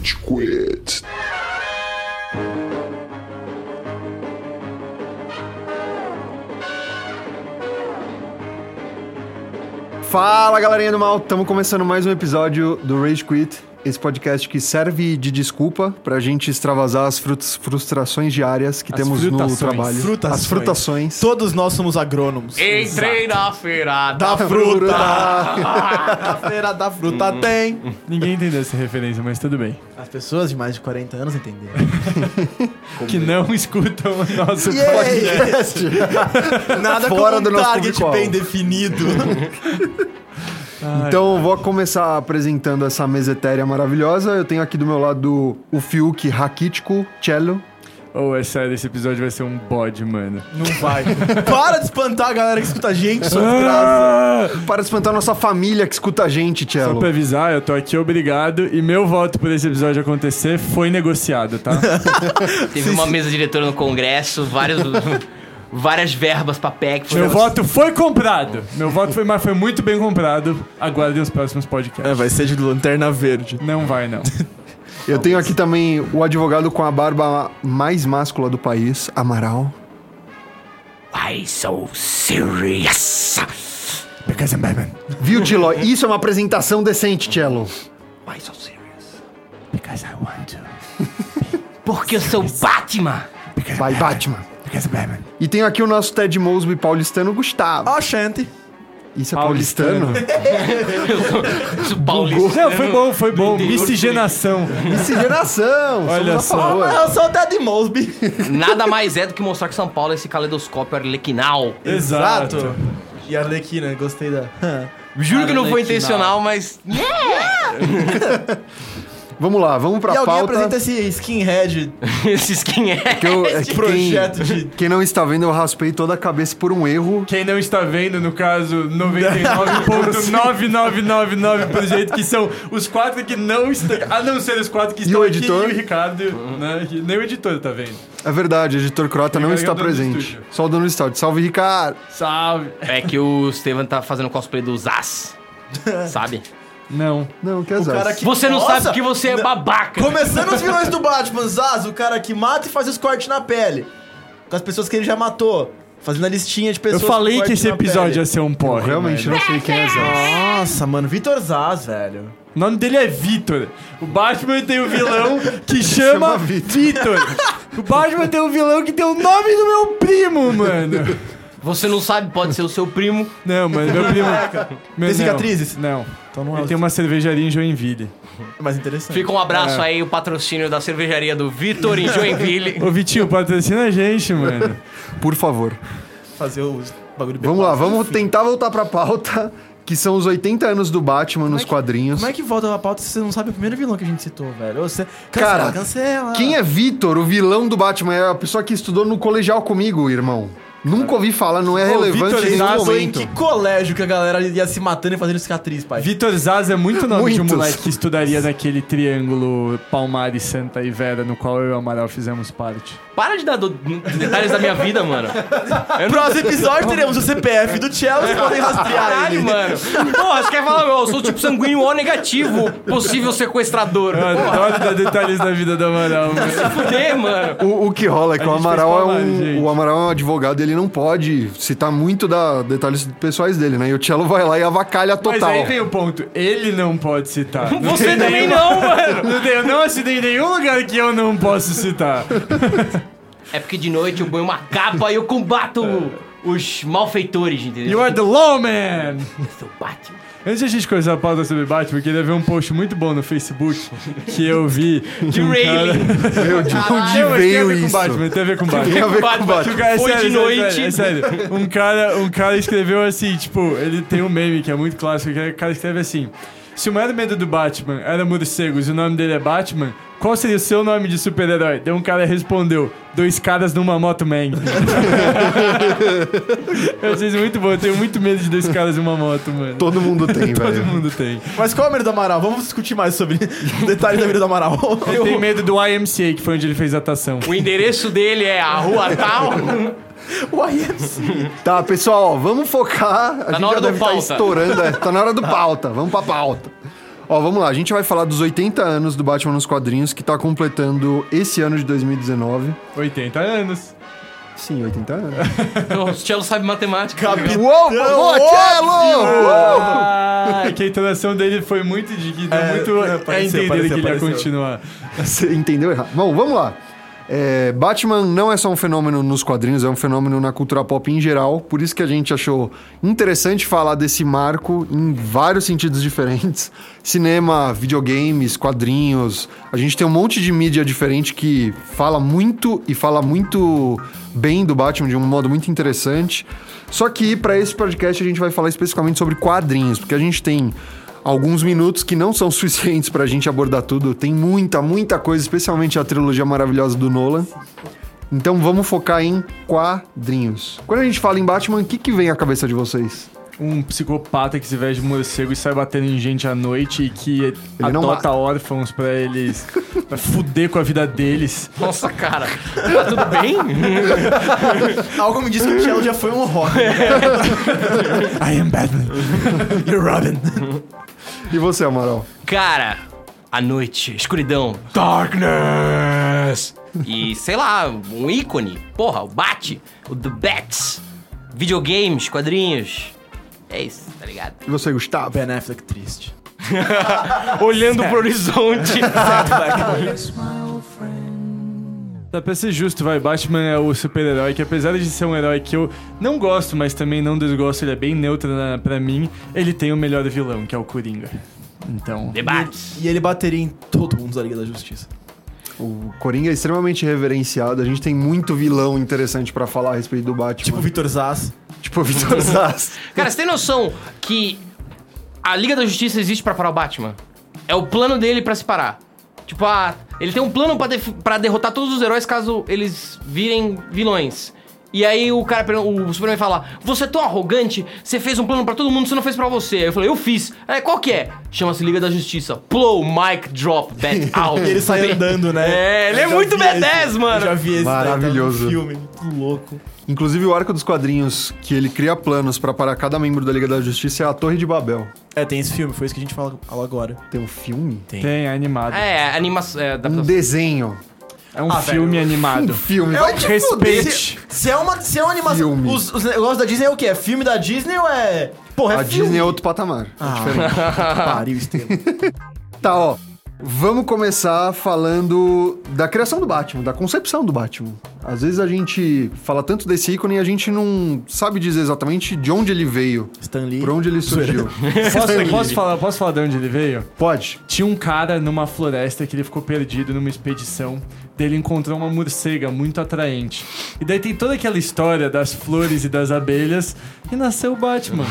Rage Quit. Fala galerinha do mal, estamos começando mais um episódio do Rage Quit, esse podcast que serve de desculpa pra gente extravasar as frustrações diárias que As temos frutações. no trabalho. Frutações. As frutações. Todos nós somos agrônomos. Entrei na feira Da da fruta! A feira da fruta tem. Ninguém entendeu essa referência, mas tudo bem. As pessoas de mais de 40 anos entenderam. Que não escutam o nosso Podcast. Nada Fora como do um nosso target bem definido. Então vou começar apresentando essa mesa etérea maravilhosa. Eu tenho aqui do meu lado o Fiuk Raquítico Cello. Oh, é sério, esse episódio vai ser um bode, mano. Não vai. Para de espantar a galera que escuta a gente, sua Ah! desgraça. Para espantar nossa família que escuta a gente, Só Cello. pra avisar, eu tô aqui obrigado e meu voto por esse episódio acontecer foi negociado, tá? Teve uma mesa diretora no Congresso, vários, várias verbas pra PEC. meu foram- voto foi comprado. Meu voto foi, mas foi muito bem comprado. Aguardem os próximos podcasts. É, vai ser de lanterna verde. Não vai, não. Eu tenho aqui também o advogado com a barba mais máscula do país, Amaral. Why so serious? Because I'm Batman. Viu, Tilo? Isso é uma apresentação decente, Cello. Why so serious? Because I want to. Porque eu sou Batman. Vai, Batman. Because Batman. E tem aqui o nosso Ted Mosby paulistano, Gustavo. Ó, Shanty. Isso é Paulistano. paulistano? Eu sou paulista. Não, foi bom, foi bom. Miscigenação. Miscigenação. Olha só. Eu sou o Ted Mosby. Nada mais é do que mostrar que São Paulo é esse caleidoscópio arlequinal. Exato. E Arlequina, gostei da... Juro que não foi intencional, mas... Vamos lá, vamos pra E alguém pauta. apresenta esse skinhead esse skin é... Que eu- é que projeto quem, de... quem não está vendo, eu raspei toda a cabeça por um erro. Quem não está vendo, no caso, 99,9999%, que são os quatro que não estão. A não ser os quatro que E estão o aqui editor? e o Ricardo, né? que Nem o editor tá vendo. É verdade, o editor Croata não está é o do presente. estúdio. Só o dono do estádio. Salve, Ricardo. Salve! É que o Steven tá fazendo cosplay do Zaz. Sabe? Não. Não, que é cara que- Você não Nossa! sabe que você é babaca. Começando os vilões do Batman, Zaz, o cara que mata e faz os cortes na pele. Com as pessoas que ele já matou. Fazendo a listinha de Eu pessoas com falei que corte esse na episódio pele. ia ser um porre. Realmente velho. não sei quem é Zaz. Nossa, mano, Vitor Zaz, velho. O nome dele é Vitor. O Batman tem um vilão que chama Chama Vitor. Vitor. O Batman tem um vilão que tem o nome do meu primo, mano. Você não sabe, pode ser o seu primo. Não, mano, meu primo. Meu, Tem cicatrizes? Não. Então não é Ele tem uma cervejaria em Joinville. mais interessante. Fica um abraço aí, o patrocínio da cervejaria do Vitor em Joinville. Ô, Vitinho, patrocina a gente, mano. Por favor. fazer os bagulho Vamos lá, B4. vamos tentar voltar pra pauta, que são os 80 anos do Batman nos é que- quadrinhos. Como é que volta a pauta se você não sabe o primeiro vilão que a gente citou, velho? Ou Você... Cara, Cancela, cancela. Quem é Vitor, o vilão do Batman? É a pessoa que estudou no colegial comigo, irmão. Nunca ouvi falar, não é Pô, relevante Vitor em nenhum Zaz foi em momento. que colégio que a galera ia se matando e fazendo cicatriz, pai? Vitor Zaz é muito nome de um Muitos. moleque que estudaria naquele triângulo Palmares, Santa e Vera, no qual eu e o Amaral fizemos parte. Para de dar do- detalhes da minha vida, mano. Eu não... Próximo episódio teremos o CPF do Chelsea, vocês podem rastrear Caralho, ele. mano. Porra, você quer falar, eu sou tipo sanguíneo O negativo, possível sequestrador. Eu adoro dar detalhes da vida do Amaral, mano. Fuder, mano. O, o que rola é que o Amaral é um, o Amaral é um advogado e ele não pode citar muito da detalhes pessoais dele, né? E o Cello vai lá e avacalha Mas total. aí vem o ponto, ele não pode citar. Você tem também não, mano. Tem- Eu não assinei em nenhum lugar que eu não posso citar. É porque de noite eu ponho uma capa e eu combato os malfeitores, entendeu? You are the law, man! Eu sou Batman. Antes de a gente começar a pauta sobre Batman, eu queria ver um post muito bom no Facebook que eu vi. De Rayleigh. Meu, de onde Não, mas tem a veio ver com isso? Batman, tem a ver com Batman. Tem a ver com Batman. Cara, é Foi sério, de sério, noite. sério, é sério. Um cara, um cara escreveu assim, tipo, ele tem um meme que é muito clássico, que o cara escreve assim: Se o maior medo do Batman era morcegos e o nome dele é Batman, qual seria o seu nome de super-herói? Daí um cara respondeu: Dois caras numa moto man. eu achei isso muito bom, eu tenho muito medo de dois caras numa moto, mano. Todo mundo tem, Todo velho. mundo tem. Mas qual é o medo do Amaral? Vamos discutir mais sobre detalhes da vida do Amaral. Eu tenho medo do YMCA, que foi onde ele fez a atação. O endereço dele é a rua tal. O IMC. Tá, pessoal, vamos focar. A Tá gente na hora já do deve estar pauta. estourando. é, tá na hora do pauta. Vamos pra pauta. Ó, vamos lá, a gente vai falar dos 80 anos do Batman nos quadrinhos, que tá completando esse ano de 2019. 80 anos. Sim, 80 anos. O Cello sabe matemática. Uou, boa, Cello! Uou! Ah, que a entonação dele foi muito de que deu É, muito é, a pareceu, entender pareceu, que ele ia pareceu. continuar. Você entendeu errado. Bom, vamos lá. É, Batman não é só um fenômeno nos quadrinhos, é um fenômeno na cultura pop em geral. Por isso que a gente achou interessante falar desse marco em vários sentidos diferentes: cinema, videogames, quadrinhos. A gente tem um monte de mídia diferente que fala muito e fala muito bem do Batman de um modo muito interessante. Só que para esse podcast a gente vai falar especificamente sobre quadrinhos, porque a gente tem alguns minutos que não são suficientes pra gente abordar tudo. Tem muita, muita coisa, especialmente a trilogia maravilhosa do Nolan. Então vamos focar em quadrinhos. Quando a gente fala em Batman, o que, que vem à cabeça de vocês? Um psicopata que se veste de morcego e sai batendo em gente à noite e que não adota mata. órfãos pra eles pra fuder com a vida deles. Nossa, cara. Tá tudo bem? Algo me diz que o Cello já foi um Robin. I am Batman. You're Robin. E você, Amaral? Cara, a noite, escuridão. Darkness! E, sei lá, um ícone. Porra, o Bat, o The Bats. Videogames, quadrinhos. É isso, tá ligado? E você, Gustavo? Ben Affleck triste. Olhando pro horizonte. Tá, pra ser justo, vai, Batman é o super-herói que apesar de ser um herói que eu não gosto, mas também não desgosto, ele é bem neutro na, pra mim, ele tem o melhor vilão, que é o Coringa. Então... The Bats. E ele bateria em todo mundo da Liga da Justiça. O Coringa é extremamente reverenciado. A gente tem muito vilão interessante pra falar a respeito do Batman. Tipo o Victor Zaz. Tipo o Victor Zaz. Cara, você tem noção que a Liga da Justiça existe pra parar o Batman? É o plano dele pra se parar. Tipo, ah, ele tem um plano pra derrotar todos os heróis caso eles virem vilões. E aí o cara, o Superman fala: Você é tão arrogante, você fez um plano pra todo mundo, você não fez pra você. Aí eu falei: Eu fiz. É, qual que é? Chama-se Liga da Justiça. Blow, mic, drop, bat, out. E ele sai andando, né? É, ele é muito vi B10, esse. mano. Eu já vi esse tá no Maravilhoso. filme, muito louco. Inclusive, o arco dos quadrinhos que ele cria planos pra parar cada membro da Liga da Justiça é a Torre de Babel. É, tem esse filme, foi isso que a gente fala falou agora. Tem um filme? Tem. Tem, é animado. É, animação. É, Um adaptação. desenho. É um Ah, filme Um animado. filme. É Vai o te respeite. Se, se é uma, se é uma animação. Filme. Os, os negócios da Disney é o quê? É filme da Disney ou é. Porra, é A filme. Disney é outro patamar. É Ah, diferente. pariu, Estevam. Tá, ó. Vamos começar falando da criação do Batman, da concepção do Batman. Às vezes a gente fala tanto desse ícone e a gente não sabe dizer exatamente de onde ele veio, Stan Lee. por onde ele surgiu. Posso, posso falar, posso falar de onde ele veio? Pode. Tinha um cara numa floresta que ele ficou perdido numa expedição. Ele encontrou uma morcega muito atraente. E daí tem toda aquela história das flores e das abelhas e nasceu o Batman.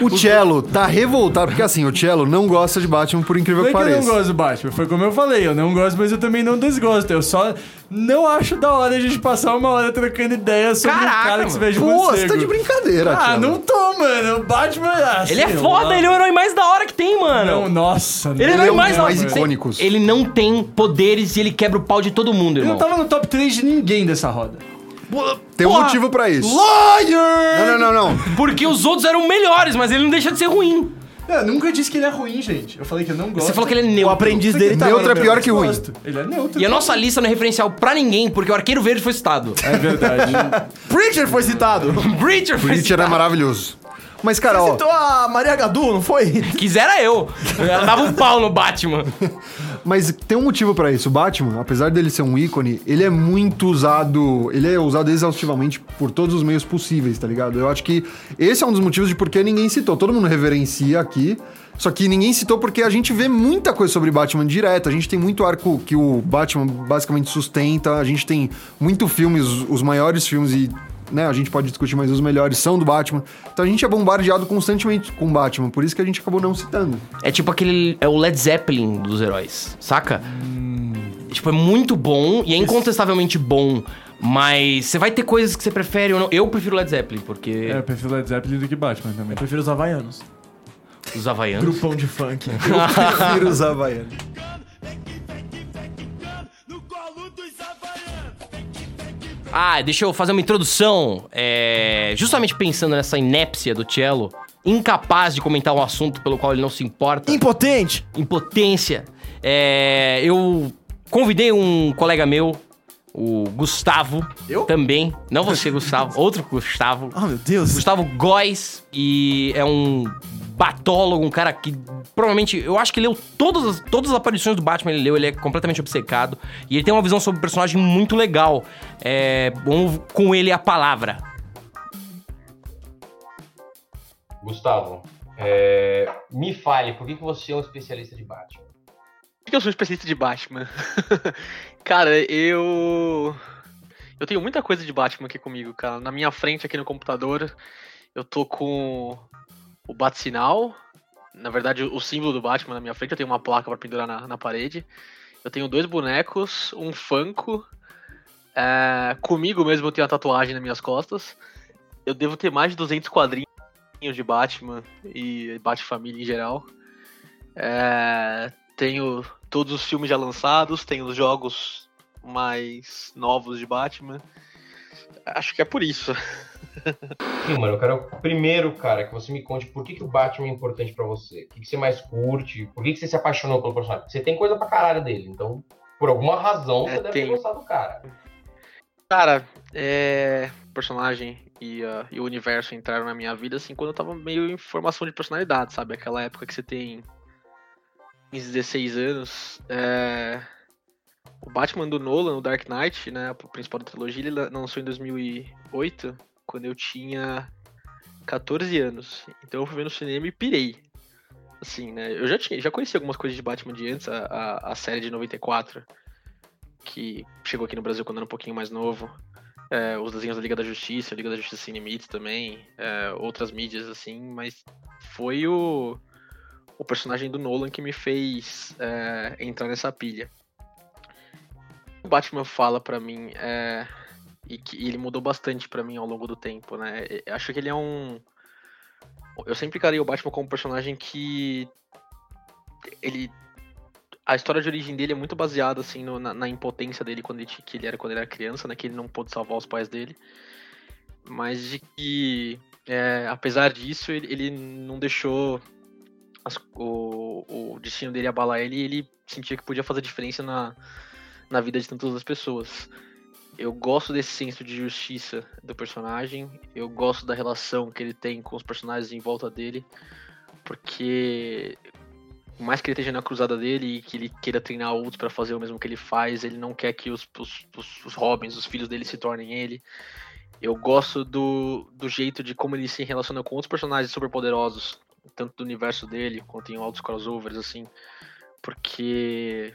O Cello tá revoltado, porque assim, o Cello não gosta de Batman, por incrível Não é que que eu não pareça. gosto do Batman, foi como eu falei, eu não gosto, mas eu também não desgosto. Eu só não acho da hora a gente passar uma hora trocando ideias sobre Caraca, um cara que se veste de Pô, você tá de brincadeira, Ah, Cello. não tô, mano. O Batman... Ah, Ele é foda, lá. ele é o herói mais da hora que tem, mano. Não, nossa. Ele, Ele não é é um mais mais Tem- icônicos. Ele não tem poderes e ele quebra o pau de todo mundo, Ele irmão. não tava no top 3 de ninguém dessa roda. Tem um Porra, motivo pra isso. Liar! Não, não, não, não. Porque os outros eram melhores, mas ele não deixa de ser ruim. Eu nunca disse que ele é ruim, gente. Eu falei que eu não gosto. Você falou que ele é O neutro. aprendiz dele tá Neutro lá é pior que ruim. Gosto. Ele é neutro. E a nossa lista não é referencial pra ninguém, porque o Arqueiro Verde foi citado. É verdade. Preacher foi citado. Breacher foi Preacher é citado. maravilhoso. Mas, cara, ó, Citou a Maria Gadu, não foi? Quisera eu. Ela dava um pau no Batman. mas tem um motivo pra isso. O Batman, apesar dele ser um ícone, ele é muito usado, ele é usado exaustivamente por todos os meios possíveis, tá ligado? Eu acho que esse é um dos motivos de por que ninguém citou. Todo mundo reverencia aqui, só que ninguém citou porque a gente vê muita coisa sobre Batman direto. A gente tem muito arco que o Batman basicamente sustenta, a gente tem muito filmes, os maiores filmes e né, a gente pode discutir, mas os melhores são do Batman. Então a gente é bombardeado constantemente com o Batman, por isso que a gente acabou não citando. É tipo aquele. É o Led Zeppelin dos heróis, saca? Tipo, é muito bom e é incontestavelmente bom. Mas você vai ter coisas que você prefere ou não. Eu prefiro Led Zeppelin, porque é, eu prefiro Led Zeppelin do que Batman também. Eu prefiro os Havaianos. os havaianos. Grupão de funk. Prefiro os Havaianos. Ah, deixa eu fazer uma introdução. É, justamente pensando nessa inépcia do Cello, incapaz de comentar um assunto pelo qual ele não se importa. Impotente! impotência. É, eu convidei um colega meu, o Gustavo. Eu? Também. Não você, Gustavo. outro Gustavo. Oh, meu Deus. Gustavo Góes. E é um batólogo, um cara que provavelmente. Eu acho que leu todas as, todas as aparições do Batman, ele leu, ele é completamente obcecado. E ele tem uma visão sobre o personagem muito legal. É, vamos com ele a palavra. Gustavo, é, me fale, por que, que você é um especialista de Batman? Por que eu sou um especialista de Batman? cara, eu. Eu tenho muita coisa de Batman aqui comigo, cara. Na minha frente aqui no computador, eu tô com o Bat-sinal. Na verdade, o símbolo do Batman na minha frente. Eu tenho uma placa para pendurar na, na parede. Eu tenho dois bonecos, um Funko. É, comigo mesmo eu tenho uma tatuagem nas minhas costas. Eu devo ter mais de 200 quadrinhos de Batman e Bat-família em geral. É, tenho todos os filmes já lançados, tenho os jogos mais novos de Batman. Acho que é por isso. Sim, mano, eu quero primeiro, cara, que você me conte por que, que o Batman é importante pra você. O que, que você mais curte? Por que, que você se apaixonou pelo personagem? Você tem coisa pra caralho dele, então, por alguma razão, É, você deve tenho. ter gostado do cara. Cara, é. O personagem e, ah, e o universo entraram na minha vida assim quando eu tava meio em formação de personalidade, sabe? Aquela época que você tem 15, 16 anos. É... O Batman do Nolan, o Dark Knight, né? O principal da trilogia, ele lan- lançou em 2008, quando eu tinha 14 anos. Então eu fui ver no cinema e pirei. Assim, né? Eu já, tinha, já conhecia algumas coisas de Batman de antes, a, a, a série de 94, que chegou aqui no Brasil quando era um pouquinho mais novo. É, os desenhos da Liga da Justiça, Liga da Justiça Sem Limites também, é, outras mídias assim, mas foi o, o personagem do Nolan que me fez é, entrar nessa pilha. O Batman fala pra mim, é, e que e ele mudou bastante pra mim ao longo do tempo, né? Eu acho que ele é um. Eu sempre encarei o Batman como um personagem que. Ele. A história de origem dele é muito baseada assim no- na, na impotência dele quando ele, que ele era quando ele era criança, né? Que ele não pôde salvar os pais dele. Mas de que, é, apesar disso, ele, ele não deixou as- o, o destino dele abalar ele e ele sentia que podia fazer diferença na, na vida de tantas outras pessoas. Eu gosto desse senso de justiça do personagem, eu gosto da relação que ele tem com os personagens em volta dele, porque por mais que ele esteja na cruzada dele e que ele queira treinar outros para fazer o mesmo que ele faz, ele não quer que os, os, os, os Robins, os filhos dele se tornem ele. Eu gosto do, do jeito de como ele se relaciona com outros personagens superpoderosos, tanto do universo dele quanto em outros crossovers, assim, porque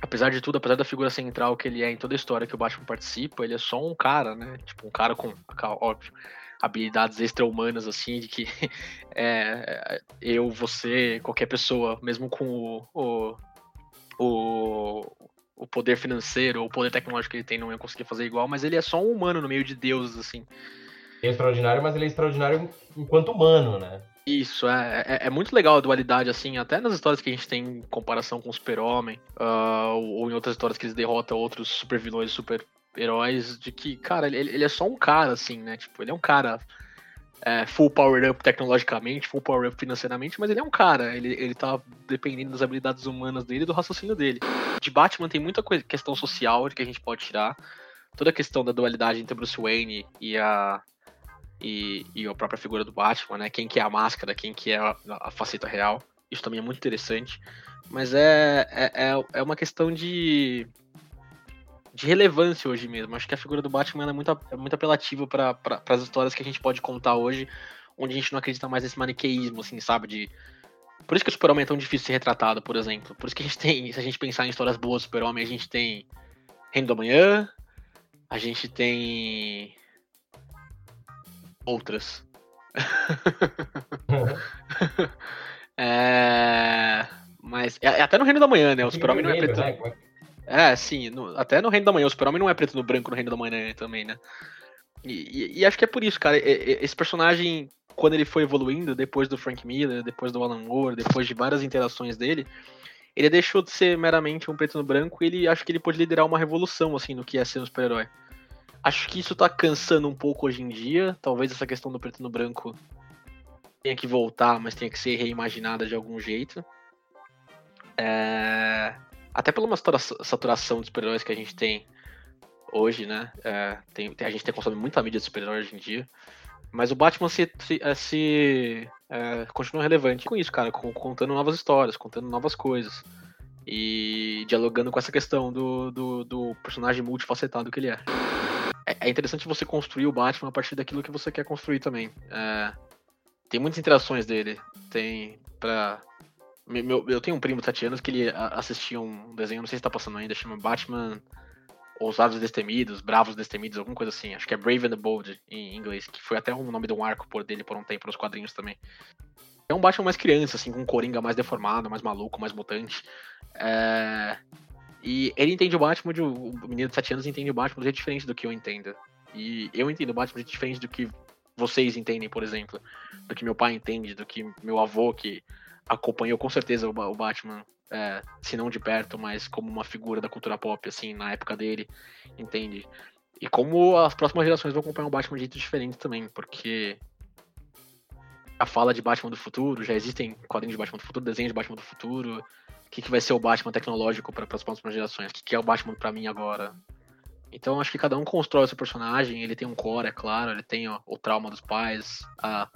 apesar de tudo, apesar da figura central que ele é em toda a história que o Batman participa, ele é só um cara, né? Tipo, um cara com, óbvio, habilidades extra-humanas, assim, de que é, eu, você, qualquer pessoa, mesmo com o, o, o, o poder financeiro ou o poder tecnológico que ele tem, não ia conseguir fazer igual, mas ele é só um humano no meio de deuses, assim. É extraordinário, mas ele é extraordinário enquanto humano, né? Isso, é, é, é muito legal a dualidade, assim, até nas histórias que a gente tem em comparação com o Super-Homem, ou, ou em outras histórias que eles derrotam outros super-vilões, super-heróis, de que, cara, ele, ele é só um cara, assim, né? Tipo, ele é um cara é, full power-up tecnologicamente, full power-up financeiramente, mas ele é um cara, ele, ele tá dependendo das habilidades humanas dele e do raciocínio dele. De Batman tem muita coisa, questão social que a gente pode tirar, toda a questão da dualidade entre Bruce Wayne e a e, e a própria figura do Batman, né? Quem que é a máscara, quem que é a, a faceta real. Isso também é muito interessante. Mas é, é, é- é uma questão de, de relevância hoje mesmo. Acho que a figura do Batman é, muito, é muito apelativa para as histórias que a gente pode contar hoje, onde a gente não acredita mais nesse maniqueísmo, assim, sabe? De... Por isso que o Super-Homem é tão difícil de ser retratado, por exemplo. Por isso que a gente tem, se a gente pensar em histórias boas do Super-Homem, a gente tem Reino da Manhã, a gente tem outras. é... Mas é, é até no Reino da Manhã, né? O Super-Homem não é preto. né? É sim, no- até no Reino da Manhã. O Super-Homem não é preto no branco no Reino da Manhã também, né? E, e- e acho que é por isso, cara. Esse personagem, quando ele foi evoluindo, depois do Frank Miller, depois do Alan Moore, depois de várias interações dele, ele deixou de ser meramente um preto no branco e ele acho que ele pôde liderar uma revolução, assim, no que é ser um super-herói. Acho que isso tá cansando um pouco hoje em dia. Talvez essa questão do preto no branco tenha que voltar, mas tenha que ser reimaginada de algum jeito. É, Até pela uma satura- saturação de super-heróis que a gente tem hoje, né? É, tem- a gente tem consumido muita mídia de super-heróis hoje em dia. Mas o Batman se, se, é, se, é, continua relevante com isso, cara, com- contando novas histórias, contando novas coisas. E dialogando com essa questão do, do, do personagem multifacetado que ele é. É. é interessante você construir o Batman a partir daquilo que você quer construir também. É, tem muitas interações dele. Tem pra. me- meu- eu tenho um primo de 7 anos que ele assistia um desenho, não sei se tá passando ainda, chama Batman Ousados e Destemidos, Bravos e Destemidos, alguma coisa assim. Acho que é Brave and the Bold em inglês, que foi até o nome de um arco por dele por um tempo nos quadrinhos também. É um Batman mais criança, assim, com um Coringa mais deformado, mais maluco, mais mutante. É, E ele entende o Batman, de... o menino de 7 anos entende o Batman de jeito diferente do que eu entendo. E eu entendo o Batman de jeito diferente do que vocês entendem, por exemplo. Do que meu pai entende, do que meu avô, que acompanhou com certeza o Batman, é, se não de perto, mas como uma figura da cultura pop, assim, na época dele, entende? E como as próximas gerações vão acompanhar o Batman de jeito diferente também, porque a fala de Batman do futuro, já existem quadrinhos de Batman do futuro, desenhos de Batman do futuro. O que, que vai ser o Batman tecnológico para as próximas gerações? O que, que é o Batman para mim agora? Então acho que cada um constrói o seu personagem, ele tem um core, é claro, ele tem ó, o trauma dos pais, a,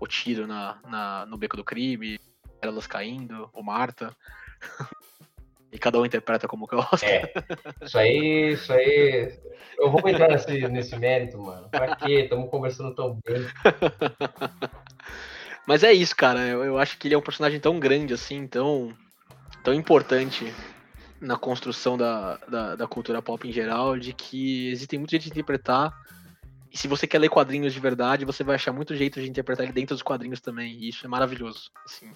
o tiro na, na- no beco do crime, elas caindo, o Marta. e cada um interpreta como gosta. É. Isso aí, isso aí. Eu vou entrar nesse, nesse mérito, mano. Pra quê? Estamos conversando tão bem. Mas é isso, cara. Eu, eu acho que ele é um personagem tão grande assim, tão, tão importante na construção da, da, da cultura pop em geral, de que existem muitos jeitos de interpretar. E se você quer ler quadrinhos de verdade, você vai achar muito jeito de interpretar ele dentro dos quadrinhos também. E isso é maravilhoso. Assim.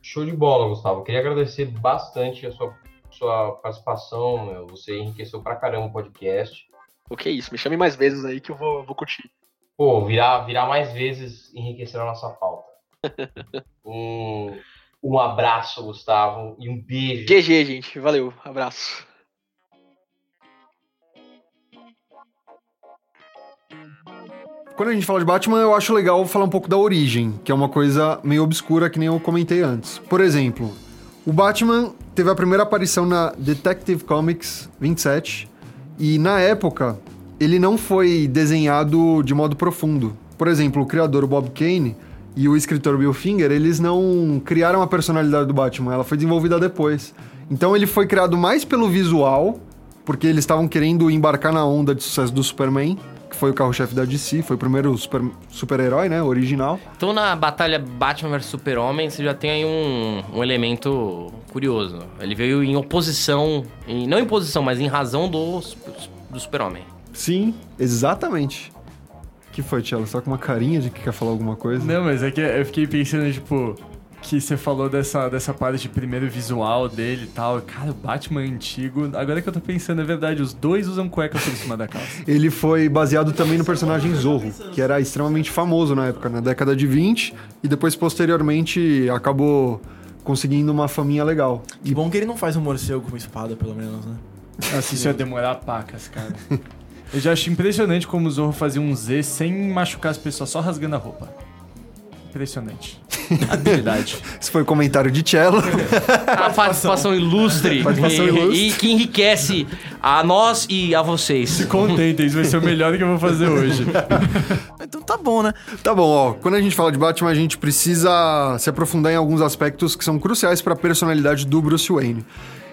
Show de bola, Gustavo. Queria agradecer bastante a sua, sua participação. meu. Você enriqueceu pra caramba o podcast. O que é isso? Me chame mais vezes aí que eu vou, vou curtir. Pô, virar, virar mais vezes enriquecer a nossa pauta. Um, um abraço, Gustavo, e um beijo. GG, gente. Valeu. Abraço. Quando a gente fala de Batman, eu acho legal falar um pouco da origem, que é uma coisa meio obscura que nem eu comentei antes. Por exemplo, o Batman teve a primeira aparição na Detective Comics 27 e na época ele não foi desenhado de modo profundo. Por exemplo, o criador Bob Kane e o escritor Bill Finger, eles não criaram a personalidade do Batman, ela foi desenvolvida depois. Então ele foi criado mais pelo visual, porque eles estavam querendo embarcar na onda de sucesso do Superman, que foi o carro-chefe da DC, foi o primeiro super- super-herói, né, original. Então na batalha Batman vs Super-Homem, você já tem aí um, um elemento curioso. Ele veio em oposição, em, não em posição, mas em razão do, do Super-Homem. Sim, exatamente. Que foi, Tchelo? Só com uma carinha de que quer falar alguma coisa? Não, mas é que eu fiquei pensando, tipo, que você falou dessa, dessa parte de primeiro visual dele e tal. Cara, o Batman antigo. Agora que eu tô pensando, é verdade, os dois usam cueca por cima da calça. Ele foi baseado também no personagem Zorro, que era extremamente famoso na época, na década de 20, e depois, posteriormente, acabou conseguindo uma faminha legal. Que bom que ele não faz um morcego com espada, pelo menos, né? Assim, isso ia demorar pacas, cara. Eu já acho impressionante como o Zorro fazia um Z sem machucar as pessoas, só rasgando a roupa. Impressionante. Habilidade. Esse foi o comentário de Cello. A participação ilustre, Participação e, ilustre. e que enriquece a nós e a vocês. Se contentem, isso vai ser o melhor que eu vou fazer hoje. Então tá bom, né? Tá bom, ó. Quando a gente fala de Batman, a gente precisa se aprofundar em alguns aspectos que são cruciais para a personalidade do Bruce Wayne.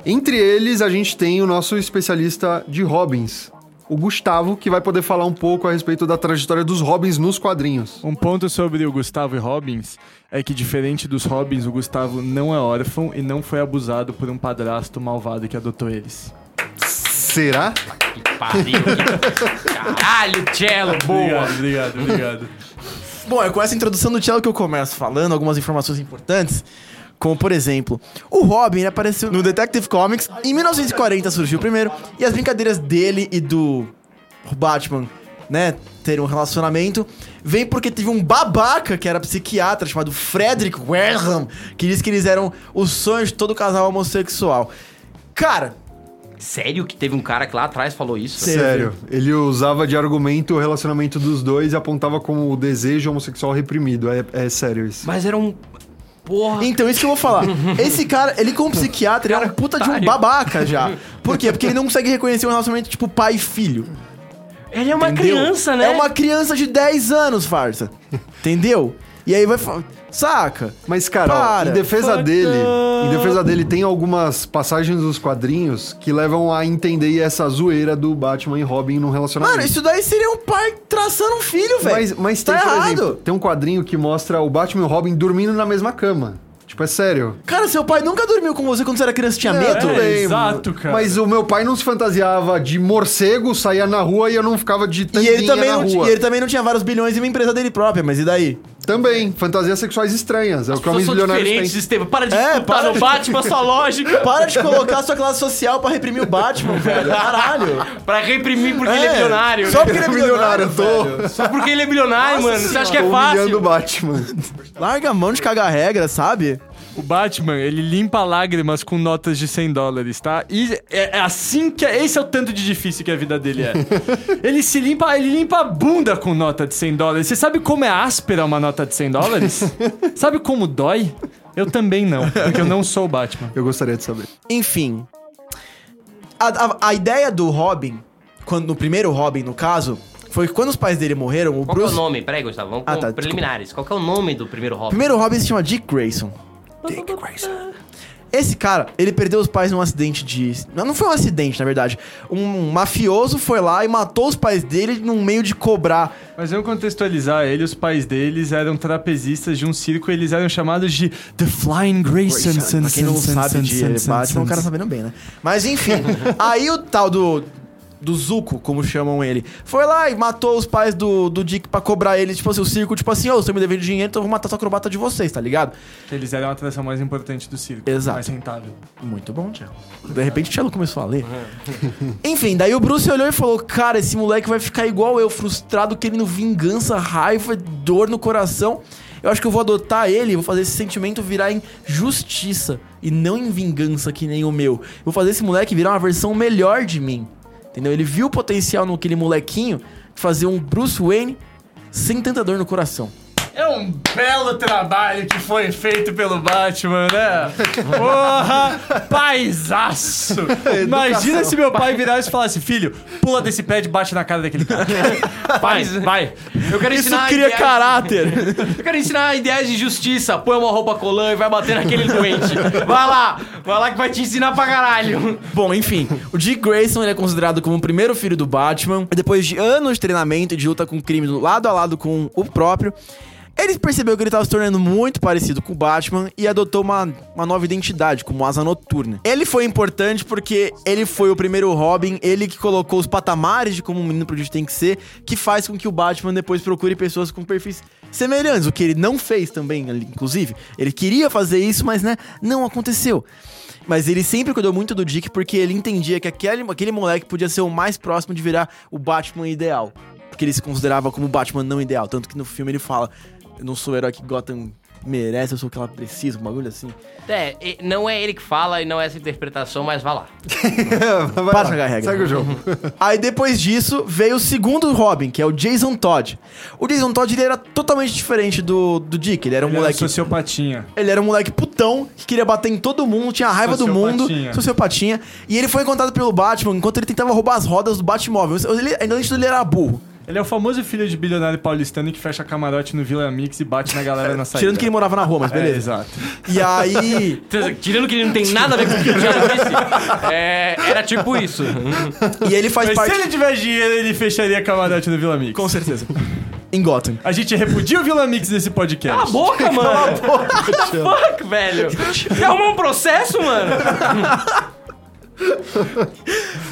Entre eles, a gente tem o nosso especialista de Robins, o Gustavo, que vai poder falar um pouco a respeito da trajetória dos Robins nos quadrinhos. Um ponto sobre o Gustavo e Robbins é que, diferente dos Robins, o Gustavo não é órfão e não foi abusado por um padrasto malvado que adotou eles. Será? Que pariu. Caralho, Cello, boa. Obrigado, obrigado, obrigado. Bom, é com essa introdução do Cello que eu começo falando algumas informações importantes. Como, por exemplo, o Robin apareceu no Detective Comics. Em 1940 surgiu o primeiro. E as brincadeiras dele e do Batman, né, terem um relacionamento, vem porque teve um babaca que era psiquiatra chamado Frederick Wareham, que disse que eles eram os sonhos de todo casal homossexual. Cara, Sério que teve um cara que lá atrás falou isso? Sério. Ele usava de argumento o relacionamento dos dois e apontava como o desejo homossexual reprimido. É, é sério isso. Mas era um. Porra. Então, isso que eu vou falar. Esse cara, ele como psiquiatra, ele é um puta de um babaca já. Por quê? Porque ele não consegue reconhecer um relacionamento tipo pai e filho. Ele é uma Entendeu? criança, né? É uma criança de 10 anos, farsa. Entendeu? E aí vai falar. Saca? Mas, cara, ó, Para. em defesa dele, up. em defesa dele, tem algumas passagens dos quadrinhos que levam a entender essa zoeira do Batman e Robin num relacionamento. Mano, isso daí seria um pai traçando um filho, velho. Mas, mas tá tem, por errado. exemplo, tem um quadrinho que mostra o Batman e o Robin dormindo na mesma cama. Tipo, é sério. Cara, seu pai nunca dormiu com você quando você era criança e tinha Não, medo? É, bem, exato, cara. Mas o meu pai não se fantasiava de morcego, saía na rua e eu não ficava de E tanguinha ele, também na não, rua. e ele também não tinha vários bilhões e uma empresa dele própria, mas e daí? Também, fantasias sexuais estranhas. É o que homens milionários diferentes, têm. Estevam. Para de É, para no de- Batman sua lógica. Para de colocar a sua classe social pra reprimir o Batman, velho. Caralho. pra reprimir porque ele é milionário. Só porque ele é Milionário, eu tô. velho. Só porque ele é milionário, Nossa mano. Você acha que é Tô humilhando o fácil? Batman. Larga a mão de cagar regra, sabe? O Batman, ele limpa lágrimas com notas de 100 dólares, tá? E é é assim que... é- Esse é o tanto de difícil que a vida dele é. ele se limpa... Ele limpa a bunda com nota de 100 dólares. Você sabe como é áspera uma nota de 100 dólares? sabe como dói? Eu também não, porque eu não sou o Batman. Eu gostaria de saber. Enfim. A, a- a ideia do Robin, quando, no primeiro Robin, no caso, foi que quando os pais dele morreram, o Qual que é Bruce. o nome? Peraí, Gustavo. Vamos Ah, com tá, preliminares. Qual que é o nome do primeiro O Robin? primeiro Robin se chama Dick Grayson. Dick Grayson. Esse cara, ele perdeu os pais num acidente de. Não, não foi um acidente, na verdade. Um mafioso foi lá e matou os pais dele num meio de cobrar. Mas vamos contextualizar ele, os pais deles eram trapezistas de um circo e eles eram chamados de The Flying Graysons. pra quem não sabe de Batman, o cara sabendo bem, né? Mas enfim, aí o tal do. Do Zuko, como chamam ele, foi lá e matou os pais do, do Dick pra cobrar ele, tipo assim, o circo, tipo assim, ô, você me devendo dinheiro, então eu vou matar essa acrobata de vocês, tá ligado? Eles eram a atração mais importante do circo. Exato. Mais rentável. Muito bom, Tiago. De repente o Tiago começou a ler. Enfim, daí o Bruce olhou e falou: Cara, esse moleque vai ficar igual eu, frustrado, querendo vingança, raiva, dor no coração. Eu acho que eu vou adotar ele vou fazer esse sentimento virar em justiça e não em vingança que nem o meu. Eu vou fazer esse moleque virar uma versão melhor de mim. Entendeu? Ele viu o potencial naquele molequinho de fazer um Bruce Wayne sem tanta dor no coração. É um belo trabalho que foi feito pelo Batman, né? Porra! Paisaço! Imagina se meu pai virasse e falasse: Filho, pula desse pé e bate na cara daquele cara. Vai, vai. Eu quero Isso ensinar cria ideais- caráter. Eu quero ensinar ideais de justiça. Põe uma roupa colã e vai bater naquele doente. Vai lá. Vai lá que vai te ensinar pra caralho. Bom, enfim, o Dick Grayson ele é considerado como o primeiro filho do Batman. E depois de anos de treinamento e de luta com o crime lado a lado com o próprio, ele percebeu que ele estava se tornando muito parecido com o Batman e adotou uma, uma nova identidade, como Asa Noturna. Ele foi importante porque ele foi o primeiro Robin, ele que colocou os patamares de como um menino prodígio tem que ser, que faz com que o Batman depois procure pessoas com perfis semelhantes, o que ele não fez também, inclusive. Ele queria fazer isso, mas né, não aconteceu. Mas ele sempre cuidou muito do Dick porque ele entendia que aquele, aquele moleque podia ser o mais próximo de virar o Batman ideal. Porque ele se considerava como o Batman não ideal. Tanto que no filme ele fala: Eu não sou o herói que Gotham merece, eu sou o que ela precisa, um bagulho assim. É, não é ele que fala e não é essa interpretação, mas vai lá. Vai Para lá, jogar a regra. Segue o jogo. Aí depois disso veio o segundo Robin, que é o Jason Todd. O Jason Todd ele era totalmente diferente do, do Dick. Ele era um Ele era moleque. sociopatinha. Ele era um moleque putão que queria bater em todo mundo, tinha raiva do mundo, Sociopatinha. sociopatinha. E ele foi encontrado pelo Batman enquanto ele tentava roubar as rodas do Batmóvel. Ele, ainda antes ele era burro. Ele é o famoso filho de bilionário paulistano que fecha camarote no Vila Mix e bate na galera na saída. Tirando que ele morava na rua, mas É, beleza. exato. E aí. Tirando que ele não tem nada a ver com o que o Thiago disse, é, era tipo isso. E ele faz Mas parte. se ele tiver dinheiro, ele fecharia camarote no Vila Mix. Com certeza. em Gotham. A gente repudia o Vila Mix nesse podcast. Cala a boca, mano. What the fuck, velho? Você arrumou um processo, mano?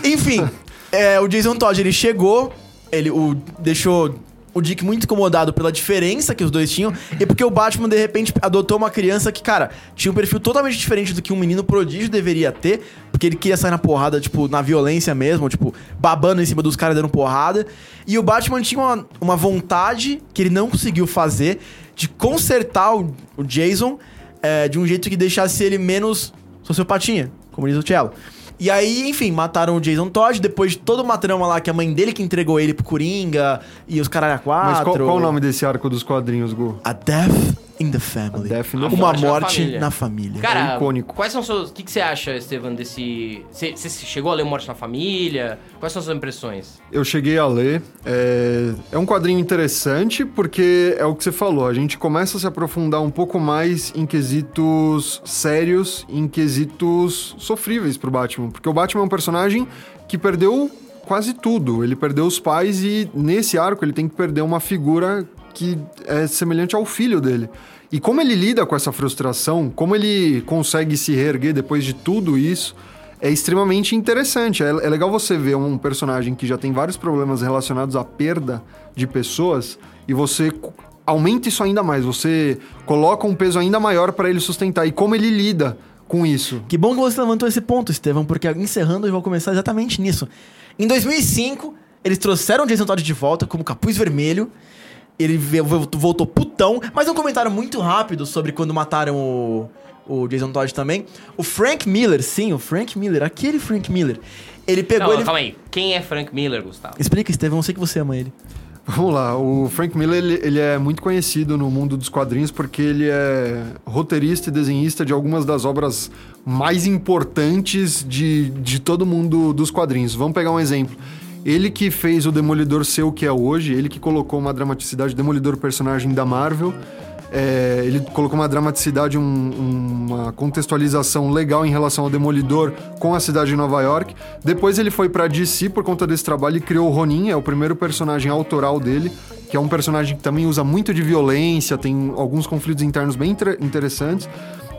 Enfim, é, o Jason Todd, ele chegou, ele o, deixou o Dick muito incomodado pela diferença que os dois tinham e porque o Batman, de repente, adotou uma criança que, cara, tinha um perfil totalmente diferente do que um menino prodígio deveria ter, porque ele queria sair na porrada, tipo, na violência mesmo, tipo, babando em cima dos caras dando porrada. E o Batman tinha uma, uma vontade que ele não conseguiu fazer de consertar o, o Jason é, de um jeito que deixasse ele menos sociopatinha, como diz o Cello. E aí, enfim, mataram o Jason Todd depois de toda uma trama lá que a mãe dele que entregou ele pro Coringa e os caralho a quatro. Mas qual, qual o nome desse arco dos quadrinhos, Gu? A Death in the Family. Death in the Uma Morte na família. na família. Cara, É icônico. quais são seus. O que, que você acha, Estevam, desse. Você você chegou a ler Morte na Família? Quais são as suas impressões? Eu cheguei a ler. É... é um quadrinho interessante porque é o que você falou. A gente começa a se aprofundar um pouco mais em quesitos sérios, em quesitos sofríveis pro Batman. Porque o Batman é um personagem que perdeu quase tudo. Ele perdeu os pais e nesse arco ele tem que perder uma figura que é semelhante ao filho dele. E como ele lida com essa frustração, como ele consegue se reerguer depois de tudo isso, é extremamente interessante. É, é legal você ver um personagem que já tem vários problemas relacionados à perda de pessoas e você aumenta isso ainda mais. Você coloca um peso ainda maior para ele sustentar. E como ele lida com isso. Que bom que você levantou esse ponto, Estevão, porque encerrando eu vou começar exatamente nisso. Em 2005, eles trouxeram Jason Todd de volta como capuz vermelho. Ele voltou putão, mas um comentário muito rápido sobre quando mataram o, o Jason Todd também. O Frank Miller, sim, o Frank Miller, aquele Frank Miller. Ele pegou Não, ele. calma aí. Quem é Frank Miller, Gustavo? Explica, Estevão, eu sei que você ama ele. Vamos lá, o Frank Miller ele, ele é muito conhecido no mundo dos quadrinhos porque ele é roteirista e desenhista de algumas das obras mais importantes de, de todo mundo dos quadrinhos. Vamos pegar um exemplo. Ele que fez o Demolidor ser o que é hoje, ele que colocou uma dramaticidade, Demolidor personagem da Marvel, é, ele colocou uma dramaticidade, um- uma contextualização legal em relação ao Demolidor com a cidade de Nova York. Depois ele foi pra DC por conta desse trabalho e criou o Ronin, é o primeiro personagem autoral dele, que é um personagem que também usa muito de violência, tem alguns conflitos internos bem inter- interessantes.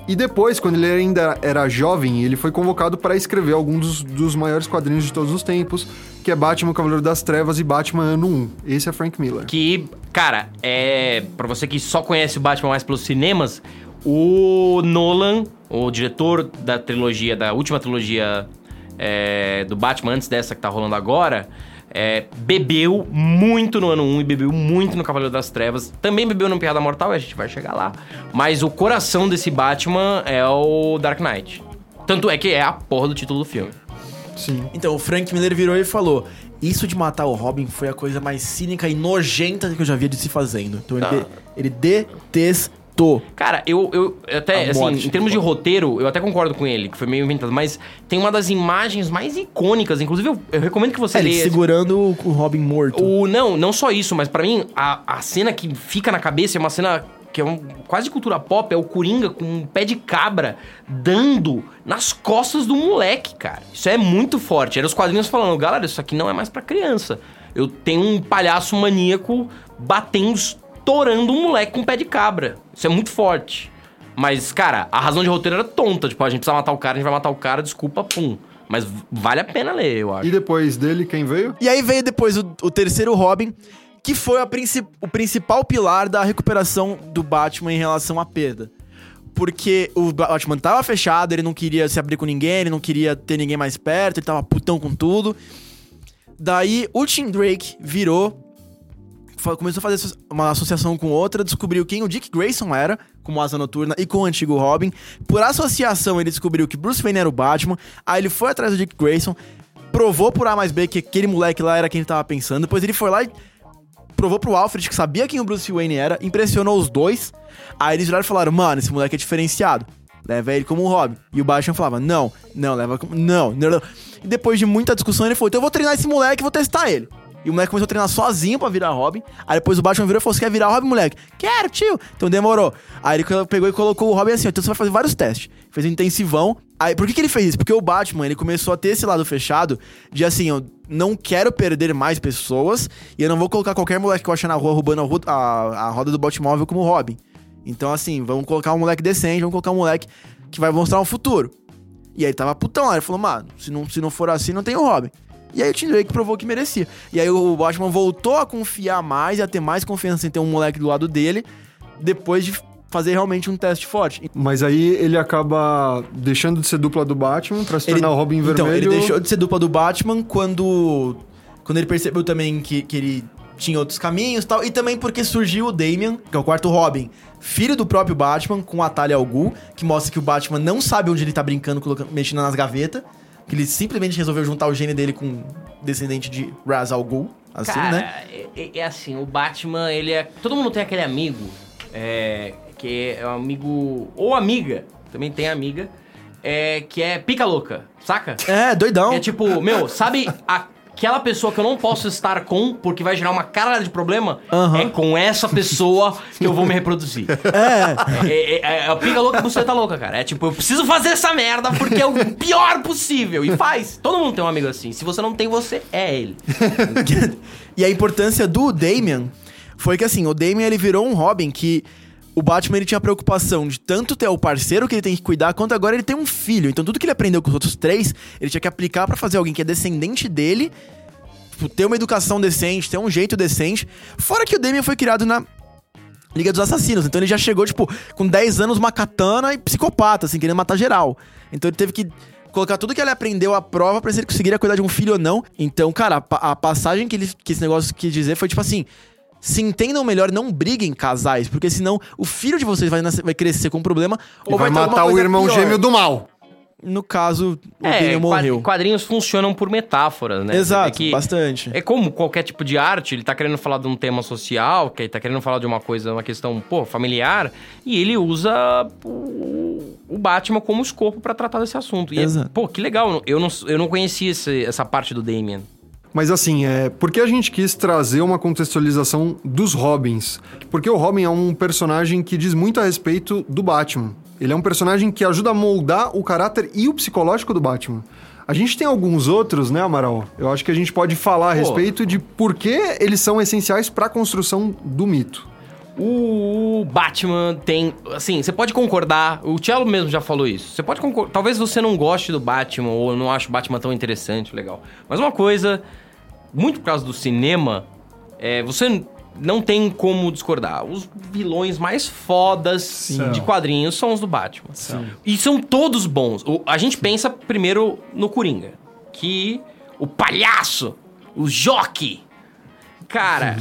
E depois, quando ele ainda era jovem, ele foi convocado para escrever alguns dos, dos maiores quadrinhos de todos os tempos, que é Batman, Cavaleiro das Trevas e Batman Ano 1. Esse é Frank Miller. Que, cara, é. Pra você que só conhece o Batman mais pelos cinemas, o Nolan, o diretor da trilogia, da última trilogia é, do Batman, antes dessa que tá rolando agora, é, bebeu muito no ano 1 e bebeu muito no Cavaleiro das Trevas. Também bebeu no Piada Mortal, e a gente vai chegar lá. Mas o coração desse Batman é o Dark Knight. Tanto é que é a porra do título do filme. Sim. Então, o Frank Miller virou e falou: Isso de matar o Robin foi a coisa mais cínica e nojenta que eu já via de se fazendo. Então ele, Ah. de- ele detestou. Cara, eu, eu até, assim, em termos de roteiro, eu até concordo com ele, que foi meio inventado, mas tem uma das imagens mais icônicas, inclusive eu, eu recomendo que você É, ele leia. segurando o, o Robin morto. O, não, não só isso, mas pra mim, a, a cena que fica na cabeça é uma cena que é um, quase cultura pop, é o Coringa com um pé de cabra dando nas costas do moleque, cara. Isso é muito forte. Era os quadrinhos falando, galera, isso aqui não é mais pra criança. Eu tenho um palhaço maníaco batendo, estourando um moleque com um pé de cabra. Isso é muito forte. Mas, cara, a razão de roteiro era tonta. Tipo, a gente precisa matar o cara, a gente vai matar o cara, desculpa, pum. Mas vale a pena ler, eu acho. E depois dele, quem veio? E aí veio depois o, o terceiro Robin, que foi a princi- o principal pilar da recuperação do Batman em relação à perda. Porque o Batman tava fechado, ele não queria se abrir com ninguém, ele não queria ter ninguém mais perto, ele tava putão com tudo. Daí o Tim Drake virou, começou a fazer uma associação com outra, descobriu quem o Dick Grayson era, como Asa Noturna, e com o antigo Robin. Por associação, ele descobriu que Bruce Wayne era o Batman, aí ele foi atrás do Dick Grayson, provou por A mais B que aquele moleque lá era quem ele tava pensando, depois ele foi lá e provou pro Alfred que sabia quem o Bruce Wayne era, impressionou os dois, aí eles viraram e falaram, mano, esse moleque é diferenciado. Leva ele como um Robin. E o Batman falava, não, não, leva como. Não, não, não. E depois de muita discussão, ele falou: então eu vou treinar esse moleque e vou testar ele. E o moleque começou a treinar sozinho pra virar Robin. Aí depois o Batman virou e falou: Você quer virar Robin, moleque? Quero, tio. Então demorou. Aí ele pegou e colocou o Robin assim: Então você vai fazer vários testes. Fez um intensivão. Aí por que, que ele fez isso? Porque o Batman ele começou a ter esse lado fechado de assim: eu não quero perder mais pessoas e eu não vou colocar qualquer moleque que eu achar na rua roubando a, a, a roda do Batmóvel como Robin. Então assim, vamos colocar um moleque decente, vamos colocar um moleque que vai mostrar um futuro. E aí ele tava putão lá, ele falou, mano, se não, se não for assim, não tem o Robin. E aí o Tim Drake provou que merecia. E aí o Batman voltou a confiar mais e a ter mais confiança em ter um moleque do lado dele, depois de fazer realmente um teste forte. Mas aí ele acaba deixando de ser dupla do Batman pra se tornar o Robin então, Vermelho. ele deixou de ser dupla do Batman quando, quando ele percebeu também que, que ele tinha outros caminhos e tal. E também porque surgiu o Damian, que é o quarto Robin, filho do próprio Batman, com a Talia al Ghul, que mostra que o Batman não sabe onde ele tá brincando, colocando, mexendo nas gavetas. Que ele simplesmente resolveu juntar o gene dele com um descendente de Ra's al Ghul, assim, Cara, né? é, é assim, o Batman, ele é. Todo mundo tem aquele amigo, é, que é um amigo. Ou amiga, também tem amiga, é, que é pica louca, saca? É, doidão. É tipo, meu, sabe aquela pessoa que eu não posso estar com porque vai gerar uma cara de problema? É com essa pessoa que eu vou me reproduzir. É. É, é, é, a pica louca você tá louca, cara. É tipo, eu preciso fazer essa merda porque é o pior possível. E faz. Todo mundo tem um amigo assim. Se você não tem, você é ele. e a importância do Damian foi que assim, o Damian ele virou um Robin que o Batman ele tinha a preocupação de tanto ter o parceiro que ele tem que cuidar, quanto agora ele tem um filho. Então tudo que ele aprendeu com os outros três, ele tinha que aplicar pra fazer alguém que é descendente dele, tipo, ter uma educação decente, ter um jeito decente. Fora que o Damian foi criado na Liga dos Assassinos, então ele já chegou, tipo, com 10 anos, uma katana e psicopata, assim, querendo matar geral. Então ele teve que colocar tudo que ele aprendeu à prova pra se ele conseguiria cuidar de um filho ou não. Então, cara, a, a passagem que, ele, que esse negócio quis dizer foi tipo assim: se entendam melhor, não briguem casais, porque senão o filho de vocês vai, nascer- vai crescer com um problema ou vai alguma matar o irmão pior. gêmeo do mal. No caso, o É, Daniel morreu. quadrinhos funcionam por metáforas, né? Exato, É que- bastante. É como qualquer tipo de arte, ele tá querendo falar de um tema social, que ele tá querendo falar de uma coisa, uma questão, pô, familiar, e ele usa o, o Batman como escopo pra tratar desse assunto. E é- Exato. pô, que legal, eu não, eu não conhecia essa parte do Damian. Mas assim, é, por que a gente quis trazer uma contextualização dos Robins? Porque o Robin é um personagem que diz muito a respeito do Batman. Ele é um personagem que ajuda a moldar o caráter e o psicológico do Batman. A gente tem alguns outros, né, Amaral? Eu acho que a gente pode falar a respeito de por que eles são essenciais para a construção do mito. O Batman tem. Assim, você pode concordar. O Cello mesmo já falou isso. Você pode concordar. Talvez você não goste do Batman ou não ache o Batman tão interessante, legal. Mas uma coisa, muito por causa do cinema, é, você não tem como discordar. Os vilões mais fodas de quadrinhos são os do Batman. E são todos bons. O- a gente pensa primeiro no Coringa. Que o palhaço, o jockey. Cara,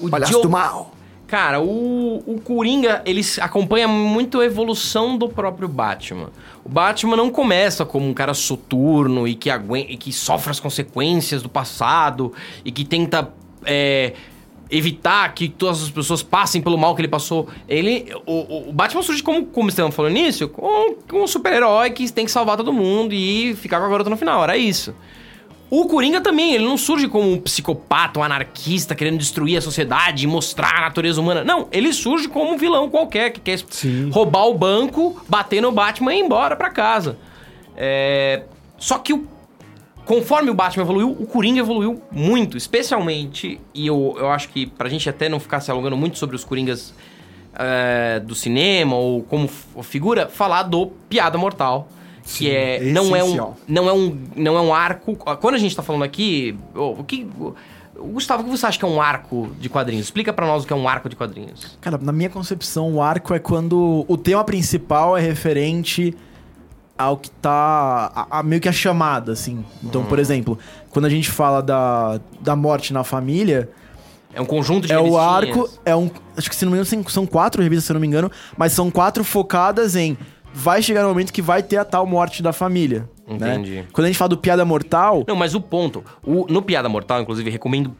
o Palhaço Jo- do mal. Cara, o, o Coringa, ele acompanha muito a evolução do próprio Batman. O Batman não começa como um cara soturno e que, aguen- e que sofre as consequências do passado e que tenta é, evitar que todas as pessoas passem pelo mal que ele passou. Ele, o, o- o Batman surge como, como estamos falando nisso, com, com um super-herói que tem que salvar todo mundo e ficar com a garota no final. Era isso. O Coringa também, ele não surge como um psicopata, um anarquista querendo destruir a sociedade e mostrar a natureza humana. Não, ele surge como um vilão qualquer que quer roubar o banco, bater no Batman e ir embora pra casa. É, Só que o- conforme o Batman evoluiu, o Coringa evoluiu muito, especialmente, e eu, eu acho que pra gente até não ficar se alongando muito sobre os Coringas é, do cinema ou como figura, falar do Piada Mortal. Que é, não é um essencial. não é um não é um arco. Quando a gente tá falando aqui, o que Gustavo, o que você acha que é um arco de quadrinhos? Explica pra nós o que é um arco de quadrinhos. Cara, na minha concepção, o arco é quando o tema principal é referente ao que tá. A, a- meio que a chamada, assim. Então, por exemplo, quando a gente fala da, da morte na família, É um conjunto de é o arco. É um. Acho que se não me engano, são- quatro revistas, se não me engano, mas são quatro focadas em. Vai chegar o momento que vai ter a tal morte da família. né? Entendi. Quando a gente fala do Piada Mortal. Não, mas o ponto, o- no Piada Mortal, inclusive, recomendo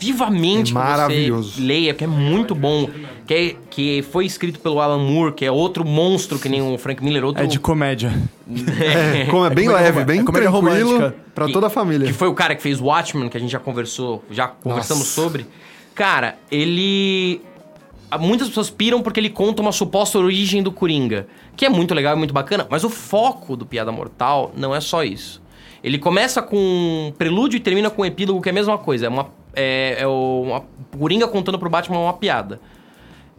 vivamente É que maravilhoso. você leia, que é muito bom, que, é- que foi escrito pelo Alan Moore, que é outro monstro que nem o Frank Miller, outro... É de comédia. É, como é bem comédia leve, bem é comédia tranquilo romântica. pra Que- toda a família. Que foi o cara que fez Watchmen, que a gente já conversou, já conversamos Nossa. sobre. Cara, ele. Muitas pessoas piram porque ele conta uma suposta origem do Coringa, que é muito legal e muito bacana, mas o foco do Piada Mortal não é só isso. Ele começa com um prelúdio e termina com um epílogo, que é a mesma coisa. É uma. É, é o uma, Coringa contando pro Batman uma piada.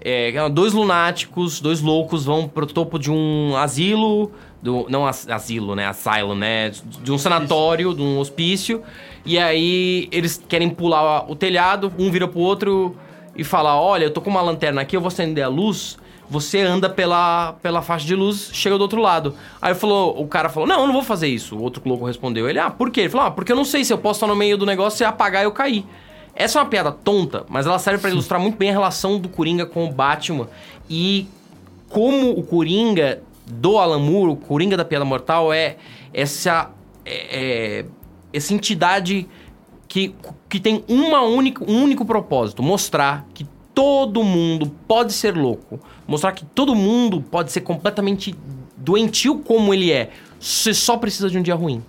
É, dois lunáticos, dois loucos vão pro topo de um asilo, do, não as- asilo, né? Asylum, né? De um sanatório, de um hospício. E aí eles querem pular o telhado, um vira pro outro e fala: Olha, eu tô com uma lanterna aqui, eu vou acender a luz. Você anda pela, pela faixa de luz, chega do outro lado. Aí falou, o cara falou: Não, eu não vou fazer isso. O outro louco respondeu: Ele, ah, por quê? Ele falou: Ah, porque eu não sei se eu posso estar no meio do negócio e apagar e eu cair. Essa é uma piada tonta, mas ela serve pra ilustrar muito bem a relação do Coringa com o Batman e como o Coringa do Alan Moore, o Coringa da Piada Mortal, é essa é, é, essa entidade que, que tem uma única, um único propósito: mostrar que todo mundo pode ser louco, mostrar que todo mundo pode ser completamente doentio como ele é. Você só precisa de um dia ruim.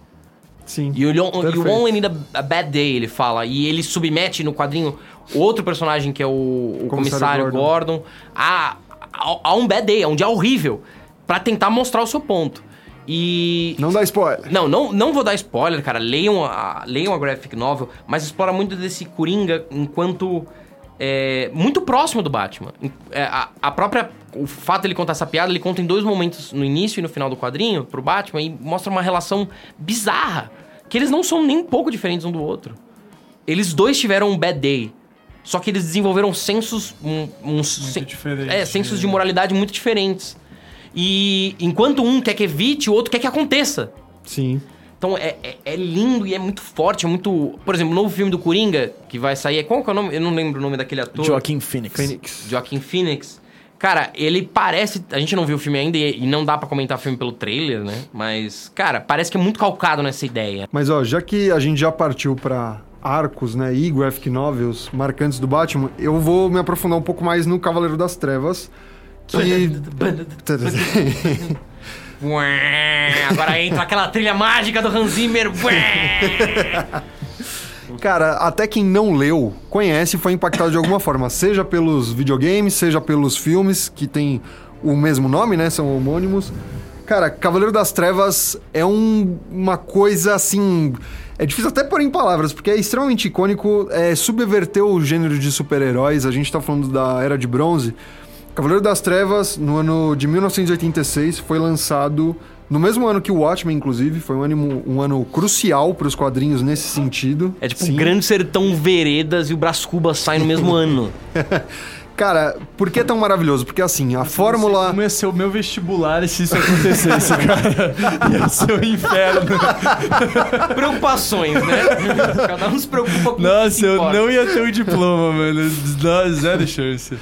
Sim. You, don't, you only need a, a bad day, ele fala. E ele submete no quadrinho outro personagem que é o, o Comissário comissário, Gordon, a, a, a um bad day, a um dia horrível, pra tentar mostrar o seu ponto. E. Não dá spoiler. Não, não, não vou dar spoiler, cara. Leiam a, leiam a graphic novel, mas explora muito desse Coringa enquanto. é, muito próximo do Batman. É, a, a própria. O fato dele contar essa piada, ele conta em dois momentos, no início e no final do quadrinho, pro Batman, e mostra uma relação bizarra. Que eles não são nem um pouco diferentes um do outro. Eles dois tiveram um bad day. Só que eles desenvolveram sensos. Um, um sen- diferentes, É, sensos né? de moralidade muito diferentes. E enquanto um quer que evite, o outro quer que aconteça. Sim. Então é, é- é lindo e é muito forte, é muito. Por exemplo, o novo filme do Coringa, que vai sair. Qual que é o nome? Eu não lembro o nome daquele ator. Joaquim Phoenix. Fênix. Joaquim Phoenix. Cara, ele parece. A gente não viu o filme ainda e, e não dá pra comentar o filme pelo trailer, né? Mas, cara, parece que é muito calcado nessa ideia. Mas ó, já que a gente já partiu pra arcos, né, e graphic novels marcantes do Batman, eu vou me aprofundar um pouco mais no Cavaleiro das Trevas, que Ué, Agora entra aquela trilha mágica do Hans Zimmer. Ué. Cara, até quem não leu, conhece e foi impactado de alguma forma, seja pelos videogames, seja pelos filmes, que tem o mesmo nome, né? São homônimos. Cara, Cavaleiro das Trevas é um- uma coisa assim. É difícil até pôr em palavras, porque é extremamente icônico, é, subverteu o gênero de super-heróis. A gente tá falando da Era de Bronze. Cavaleiro das Trevas, no ano de 1986, foi lançado no mesmo ano que o Watchmen, inclusive. Foi um ano, um ano crucial para os quadrinhos nesse sentido. É tipo o Grande Sertão Veredas e o Brás Cubas saem no mesmo ano. Cara, por que é tão maravilhoso? Porque assim, a fórmula. Como ia ser o meu vestibular se isso acontecesse, cara? Ia ser um inferno. Preocupações, né? Cada um se preocupa com o que Nossa, eu importa. não ia ter um diploma, mano. Não, zero chance.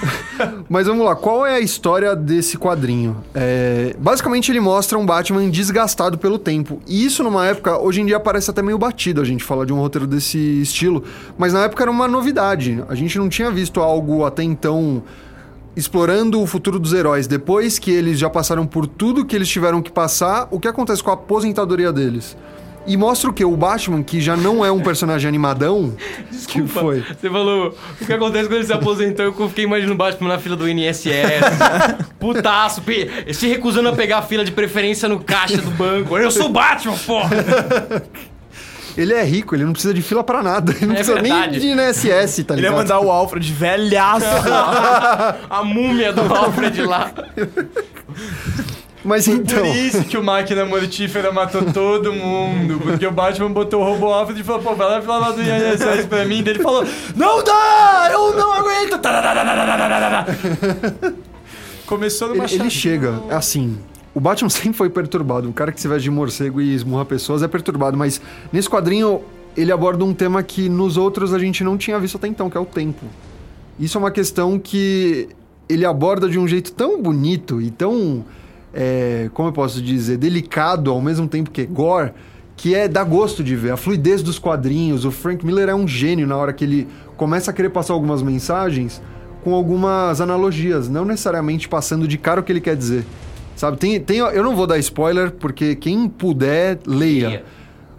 Mas vamos lá, qual é a história desse quadrinho? É, Basicamente, ele mostra um Batman desgastado pelo tempo. E isso, numa época, hoje em dia parece até meio batido a gente falar de um roteiro desse estilo. Mas na época era uma novidade. A gente não tinha visto algo até então explorando o futuro dos heróis. Depois que eles já passaram por tudo que eles tiveram que passar, o que acontece com a aposentadoria deles? E mostra o que? O Batman, que já não é um personagem animadão. que foi? Você falou, o que acontece quando ele se aposentou? Eu fiquei imaginando o Batman na fila do INSS. Putaço, se recusando a pegar a fila de preferência no caixa do banco. Eu sou o Batman, porra! Ele é rico, ele não precisa de fila pra nada. Ele não É precisa verdade. nem de INSS, tá Ele ia ligado? mandar o Alfred velhaço. A múmia do Alfred lá. Mas então. Por isso que o Máquina Mortífera matou todo mundo. Porque o Batman botou o robô Alfred e falou, pô, vai lá falar lá do INSS pra mim. Daí ele falou, não dá! Eu não aguento! Começou numa Ele, ele chega, assim. O Batman sempre foi perturbado. O cara que se veste de morcego e esmurra pessoas é perturbado, mas nesse quadrinho ele aborda um tema que nos outros a gente não tinha visto até então, que é o tempo. Isso é uma questão que ele aborda de um jeito tão bonito e tão, é, como eu posso dizer, delicado ao mesmo tempo que é gore, que é dá gosto de ver. A fluidez dos quadrinhos. O Frank Miller é um gênio na hora que ele começa a querer passar algumas mensagens com algumas analogias, não necessariamente passando de cara o que ele quer dizer. Sabe, tem, tem, eu não vou dar spoiler, porque quem puder, leia. Leia.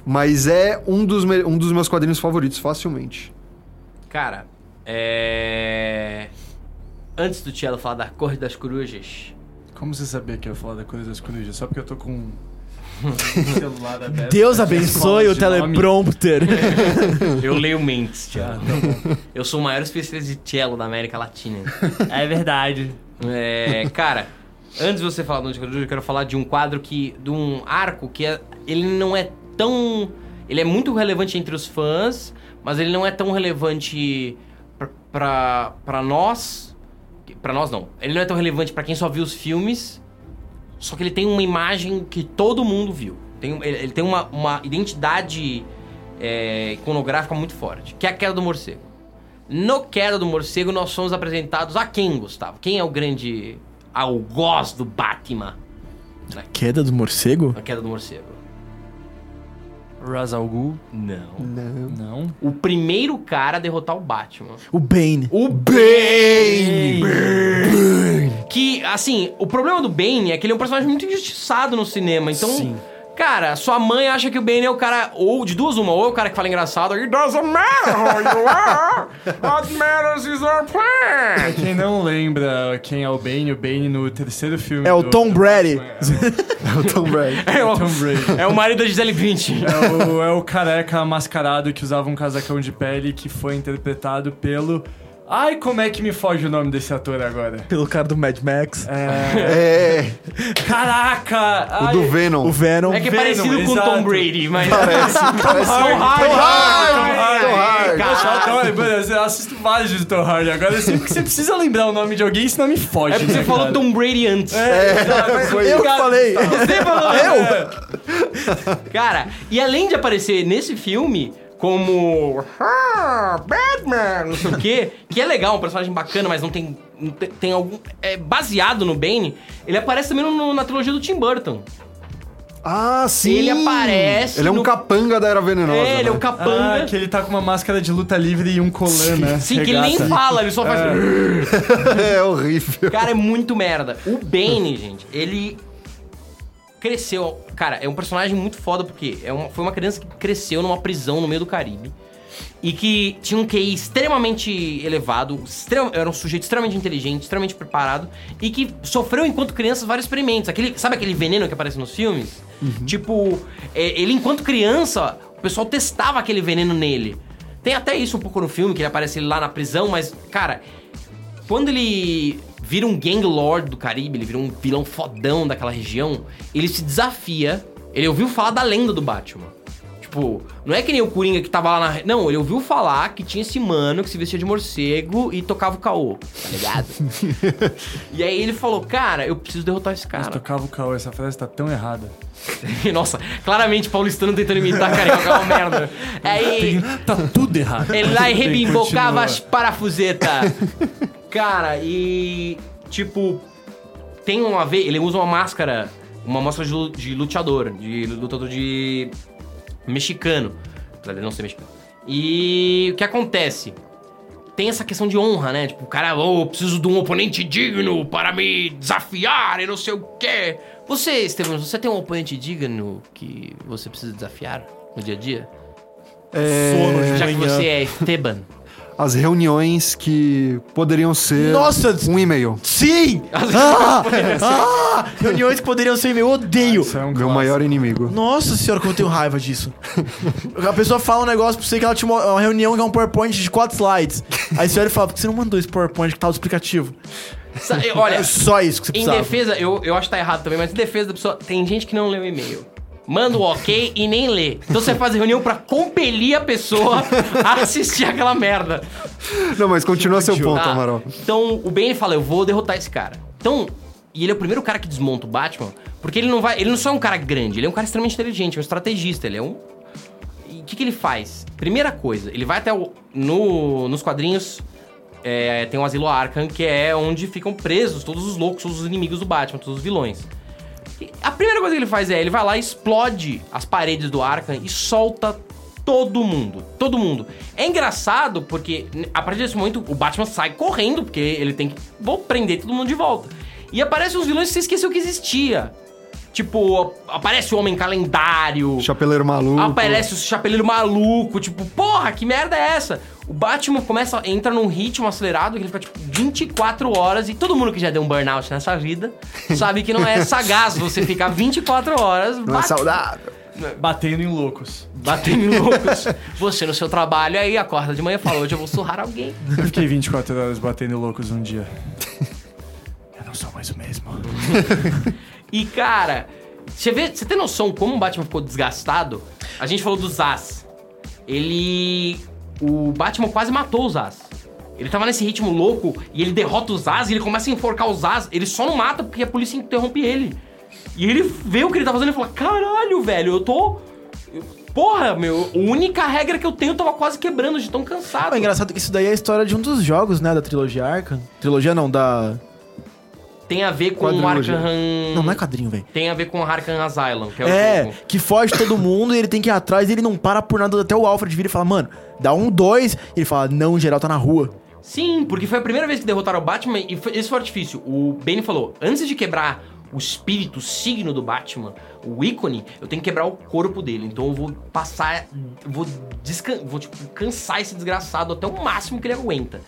Mas é um dos, me- um dos meus quadrinhos favoritos, facilmente. Cara, é. Antes do Tielo falar da Cor das Corujas, Como você sabia que eu ia falar da coisa das corujas? Só porque eu tô com um celular aberto. Deus abençoe o teleprompter. eu leio mentes, Tielo. Eu sou o maior especialista de cello da América Latina. É verdade. É, cara, antes de você falar do Coruja, eu quero falar de um quadro que. de um arco que é- ele não é tão. Ele é muito relevante entre os fãs, mas ele não é tão relevante pra nós. Pra nós não. Ele não é tão relevante pra quem só viu os filmes. Só que ele tem uma imagem que todo mundo viu. Tem, ele, ele tem uma, uma identidade é, iconográfica muito forte, que é a queda do morcego. No Queda do Morcego, nós somos apresentados a quem, Gustavo? Quem é o grande algoz do Batman Queda do morcego? na Queda do Morcego? Ra's al Ghul? Não. Não. Não. O primeiro cara a derrotar o Batman. O Bane. O Bane! Que, assim, o problema do Bane é que ele é um personagem muito injustiçado no cinema. Então, Sim. Cara, sua mãe acha que o Bane é o cara, ou de duas uma, ou é o cara que fala engraçado, It doesn't matter who you are, what matters is our plan. quem não lembra quem é o Bane, o Bane no terceiro filme. É o do- Tom do Brady. É o Tom Brady. É o, Tom Brady. é o marido da Gisele Bündchen. É o, é o careca mascarado que usava um casacão de pele que foi interpretado pelo. Ai, como é que me foge o nome desse ator agora? Pelo cara do Mad Max. É. É, Caraca! o ai, do Venom. O Venom. É que é Venom, parecido com o exato. Tom Brady, mas... Parece, parece Tom. Hardy. Tom Hardy, Tom Tom Hardy. Cara, Não, mano, eu assisto vários de Tom Hardy. Agora, sempre que você precisa lembrar o nome de alguém, senão me foge. É porque você né, falou cara? Tom Brady antes. É, foi Eu que falei. Você falou. Eu? Cara, e além de aparecer nesse filme como ah, Batman, não sei o quê, que é legal, um personagem bacana, mas não tem, tem, tem algum é baseado no Bane, ele aparece também no- na trilogia do Tim Burton. Ah, sim. Ele aparece Ele é um no- capanga da Era Venenosa. é, ele é né? o capanga. Ah, que ele tá com uma máscara de luta livre e um colã, né? Sim, que ele nem fala, ele só faz. é horrível. Cara, é muito merda. O Bane, gente, ele cresceu. Cara, é um personagem muito foda porque é uma, foi uma criança que cresceu numa prisão no meio do Caribe. E que tinha um QI extremamente elevado, extrema- era um sujeito extremamente inteligente, extremamente preparado, e que sofreu enquanto criança vários experimentos. Aquele, sabe aquele veneno que aparece nos filmes? Tipo, é, ele enquanto criança, o pessoal testava aquele veneno nele. Tem até isso um pouco no filme, que ele aparece lá na prisão, mas, cara, quando ele vira um gang lord do Caribe, ele vira um vilão fodão daquela região, ele se desafia. Ele ouviu falar da lenda do Batman. Tipo, não é que nem o Coringa que tava lá na. Não, ele ouviu falar que tinha esse mano que se vestia de morcego e tocava o caô, tá ligado? e aí ele falou, cara, eu preciso derrotar esse Mas cara. tocava o caô, essa frase tá tão errada. Nossa, claramente paulistano tentando imitar carioca é uma merda. Aí. Tá tudo errado. Ele lá e Tem, rebimbocava as parafusetas. Cara, e. Tipo. Tem uma vez. Ele usa uma máscara. Uma máscara de, de luteador. De lutador de. mexicano. Apesar dele não ser mexicano. E o que acontece? Tem essa questão de honra, né? Tipo, o cara, oh, eu preciso de um oponente digno para me desafiar e não sei o quê. Você, Estevam, você tem um oponente digno que você precisa desafiar no dia a dia? É, Já que você é Esteban. As reuniões que poderiam ser Nossa, um e-mail. sim! Ah, ah, reuniões que poderiam ser e-mail, eu odeio. Isso é um Meu clássico. maior inimigo. Nossa senhora, como eu tenho raiva disso. A pessoa fala um negócio pra você que ela tinha uma, uma reunião que é um PowerPoint de quatro slides. Aí você olha e fala, por que você não mandou esse PowerPoint que tá o explicativo? Olha, É só isso que você em precisava. defesa, eu, eu acho que tá errado também, mas em defesa da pessoa, tem gente que não lê o e-mail. Manda o ok e nem lê. Então você faz reunião pra compelir a pessoa a assistir aquela merda. Não, mas continua seu ponto, Tá? Amaral. Então o Bane fala: Eu vou derrotar esse cara. Então, e ele é o primeiro cara que desmonta o Batman, porque ele não vai. Ele não só é um cara grande, ele é um cara extremamente inteligente, é um estrategista, ele é um. E o que, que ele faz? Primeira coisa, ele vai até o. No, nos quadrinhos. é, tem o Asilo Arkham, que é onde ficam presos todos os loucos, todos os inimigos do Batman, todos os vilões. A primeira coisa que ele faz é, ele vai lá, explode as paredes do Arkham e solta todo mundo. Todo mundo. É engraçado porque a partir desse momento o Batman sai correndo, porque ele tem que vou prender todo mundo de volta. E aparecem os vilões que você esqueceu que existia. Tipo, aparece o Homem Calendário. Chapeleiro maluco. Aparece o chapeleiro maluco, tipo, porra, que merda é essa? O Batman começa, entra num ritmo acelerado que ele fica, tipo, 24 horas, e todo mundo que já deu um burnout nessa vida sabe que não é sagaz você ficar 24 horas Não é bate- saudável. Batendo em loucos. batendo em loucos. Você no seu trabalho, aí acorda de manhã e fala, hoje eu vou surrar alguém. Eu fiquei 24 horas batendo em loucos um dia. Eu não sou mais o mesmo. E, cara, você, vê, você tem noção como o Batman ficou desgastado? A gente falou do Zaz. Ele. O Batman quase matou o Zaz. Ele tava nesse ritmo louco e ele derrota o Zaz e ele começa a enforcar o Zaz. Ele só não mata porque a polícia interrompe ele. E ele vê o que ele tá fazendo e fala: Caralho, velho, eu tô. Porra, meu, a única regra que eu tenho eu tava quase quebrando de tão cansado. É engraçado que isso daí é a história de um dos jogos, né, da trilogia Arkham. Trilogia não, da... tem a ver com o Quadrilogia. Arkham... Não, não é quadrinho, velho. Tem a ver com o Arkham Asylum, que é o É, jogo. que foge todo mundo e ele tem que ir atrás e ele não para por nada. Até o Alfred vira e fala, mano, dá um dois. Ele fala, não, o geral tá na rua. Sim, porque foi a primeira vez que derrotaram o Batman e foi, esse foi o artifício. O Bane falou: antes de quebrar o espírito, o signo do Batman, o ícone, eu tenho que quebrar o corpo dele. Então eu vou passar. Vou, descan vou tipo, cansar esse desgraçado até o máximo que ele aguenta.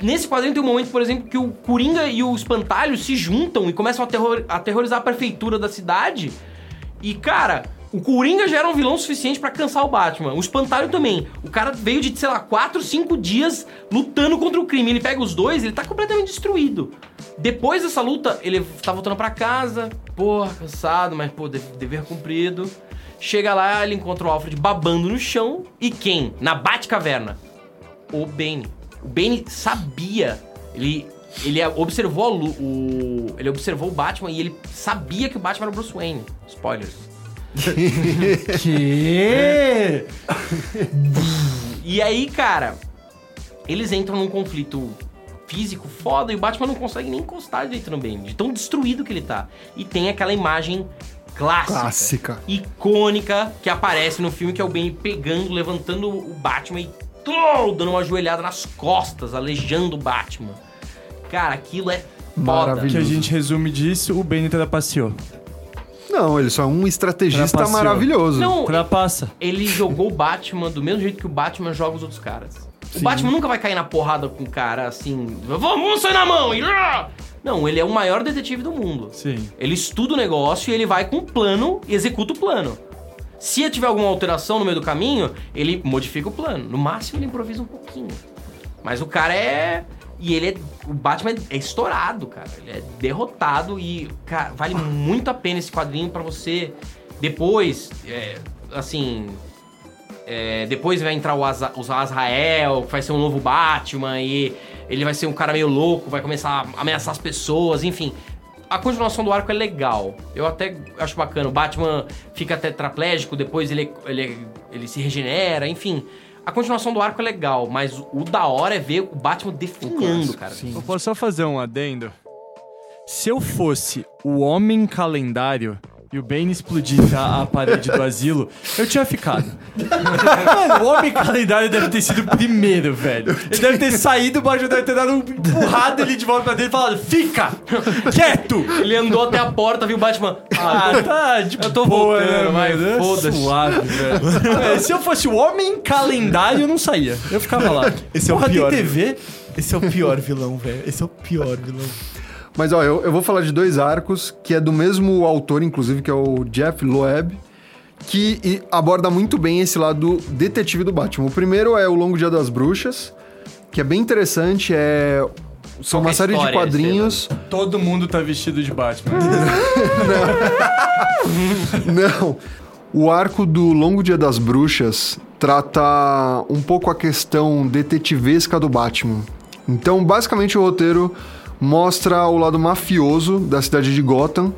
Nesse quadrinho tem um momento, por exemplo, que o Coringa e o Espantalho se juntam e começam a, terror- aterrorizar a prefeitura da cidade. E, cara, o Coringa já era um vilão suficiente pra cansar o Batman. O Espantalho também. O cara veio de, sei lá, 4, 5 dias lutando contra o crime. Ele pega os dois, ele tá completamente destruído. Depois dessa luta, ele tá voltando pra casa. Porra, cansado, mas, pô, de- dever cumprido. Chega lá, ele encontra o Alfred babando no chão. E quem? Na Batcaverna. O Bane. O Bane sabia. Ele, ele observou lu- o. Ele observou o Batman e ele sabia que o Batman era o Bruce Wayne. Spoilers. Que? E aí, cara, eles entram num conflito físico foda e o Batman não consegue nem encostar direito no Bane, de tão destruído que ele tá. E tem aquela imagem clássica, Clássica. icônica, que aparece no filme, que é o Bane pegando, levantando o Batman e dando uma joelhada nas costas, aleijando o Batman. Cara, aquilo é foda. Maravilhoso. Que a gente resume disso, o Bane trapaceou. Não, ele só é um estrategista Trapaceou. maravilhoso. Não, Trapassa. ele jogou o Batman do mesmo jeito que o Batman joga os outros caras. O Batman nunca vai cair na porrada com o cara assim, vamos, vamos sair na mão! e ah!" Não, ele é o maior detetive do mundo. Sim. Ele estuda o negócio e ele vai com um plano e executa o plano. Se tiver alguma alteração no meio do caminho, ele modifica o plano. No máximo, ele improvisa um pouquinho. Mas o cara é. E ele é. O Batman é estourado, cara. Ele é derrotado e, cara, vale muito a pena esse quadrinho pra você. Depois, é, assim. é, depois vai entrar o, Aza, o Azrael, que vai ser um novo Batman, e ele vai ser um cara meio louco, vai começar a ameaçar as pessoas, enfim. A continuação do arco é legal. Eu até acho bacana. O Batman fica tetraplégico, depois ele, ele, ele se regenera, enfim. A continuação do arco é legal, mas o da hora é ver o Batman definhando, cara. Eu posso só fazer um adendo? Se eu fosse o homem calendário e o Bane explodisse a, a parede do asilo, eu tinha ficado. Mano, o homem calendário deve ter sido o primeiro, velho. Ele deve ter saído, o Batman deve ter dado um empurrado ele de volta pra dentro e falado: Fica! Quieto! Ele andou até a porta, viu o Batman. Ah, tá de Eu tô boa, voltando, né, mas mano? É foda-se. Suave, velho. É, se eu fosse o homem calendário, eu não saía. Eu ficava lá. Esse é o Porra, pior. tem TV? Esse é o pior vilão, velho. Esse é o pior vilão. Mas ó, eu, eu vou falar de dois arcos, que é do mesmo autor, inclusive, que é o Jeff Loeb, que aborda muito bem esse lado detetive do Batman. O primeiro é o Longo Dia das Bruxas, que é bem interessante, é... São é uma a série de quadrinhos... Todo mundo tá vestido de Batman. Não. O arco do Longo Dia das Bruxas trata um pouco a questão detetivesca do Batman. Então, basicamente, o roteiro mostra o lado mafioso da cidade de Gotham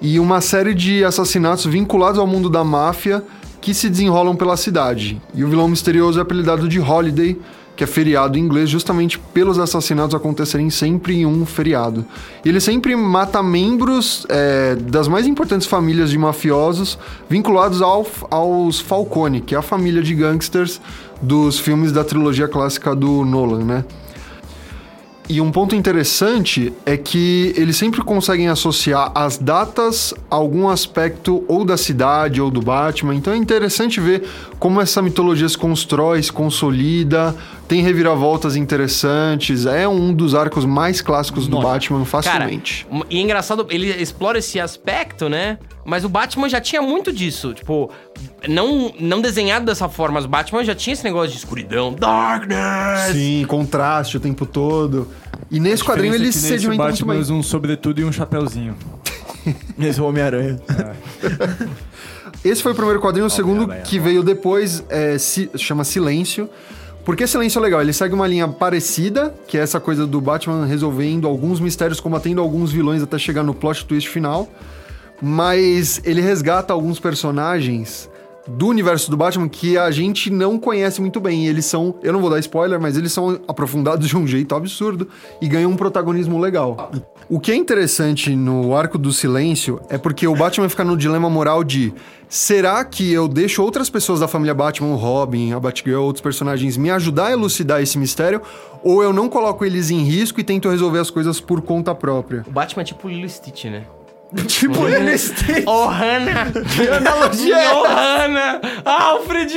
e uma série de assassinatos vinculados ao mundo da máfia que se desenrolam pela cidade. E o vilão misterioso é apelidado de Holiday, que é feriado em inglês justamente pelos assassinatos acontecerem sempre em um feriado. E ele sempre mata membros é, das mais importantes famílias de mafiosos vinculados ao, aos Falcone, que é a família de gangsters dos filmes da trilogia clássica do Nolan, né? E um ponto interessante é que eles sempre conseguem associar as datas a algum aspecto ou da cidade ou do Batman. Então é interessante ver como essa mitologia se constrói, se consolida, tem reviravoltas interessantes. É um dos arcos mais clássicos do Batman, facilmente. Cara, e é engraçado, ele explora esse aspecto, né? Mas o Batman já tinha muito disso. Tipo, não, não desenhado dessa forma, mas o Batman já tinha esse negócio de escuridão, darkness. Sim, contraste o tempo todo. E nesse quadrinho ele se sedimenta muito Batman bem. usa um sobretudo e um chapéuzinho. Esse é o Homem-Aranha. Esse foi o primeiro quadrinho, o segundo que veio depois é, se, chama Silêncio. Porque Silêncio é legal, ele segue uma linha parecida, que é essa coisa do Batman resolvendo alguns mistérios, combatendo alguns vilões até chegar no plot twist final. Mas ele resgata alguns personagens do universo do Batman que a gente não conhece muito bem. E eles são, eu não vou dar spoiler, mas eles são aprofundados de um jeito absurdo e ganham um protagonismo legal. O que é interessante no Arco do Silêncio é porque o Batman fica no dilema moral de será que eu deixo outras pessoas da família Batman, o Robin, a Batgirl, outros personagens, me ajudar a elucidar esse mistério, ou eu não coloco eles em risco e tento resolver as coisas por conta própria? O Batman é tipo Lilo Stitch, né? tipo, ele Stitch. Oh, Hannah! Que analogia é Oh, essa? Hannah! Alfred!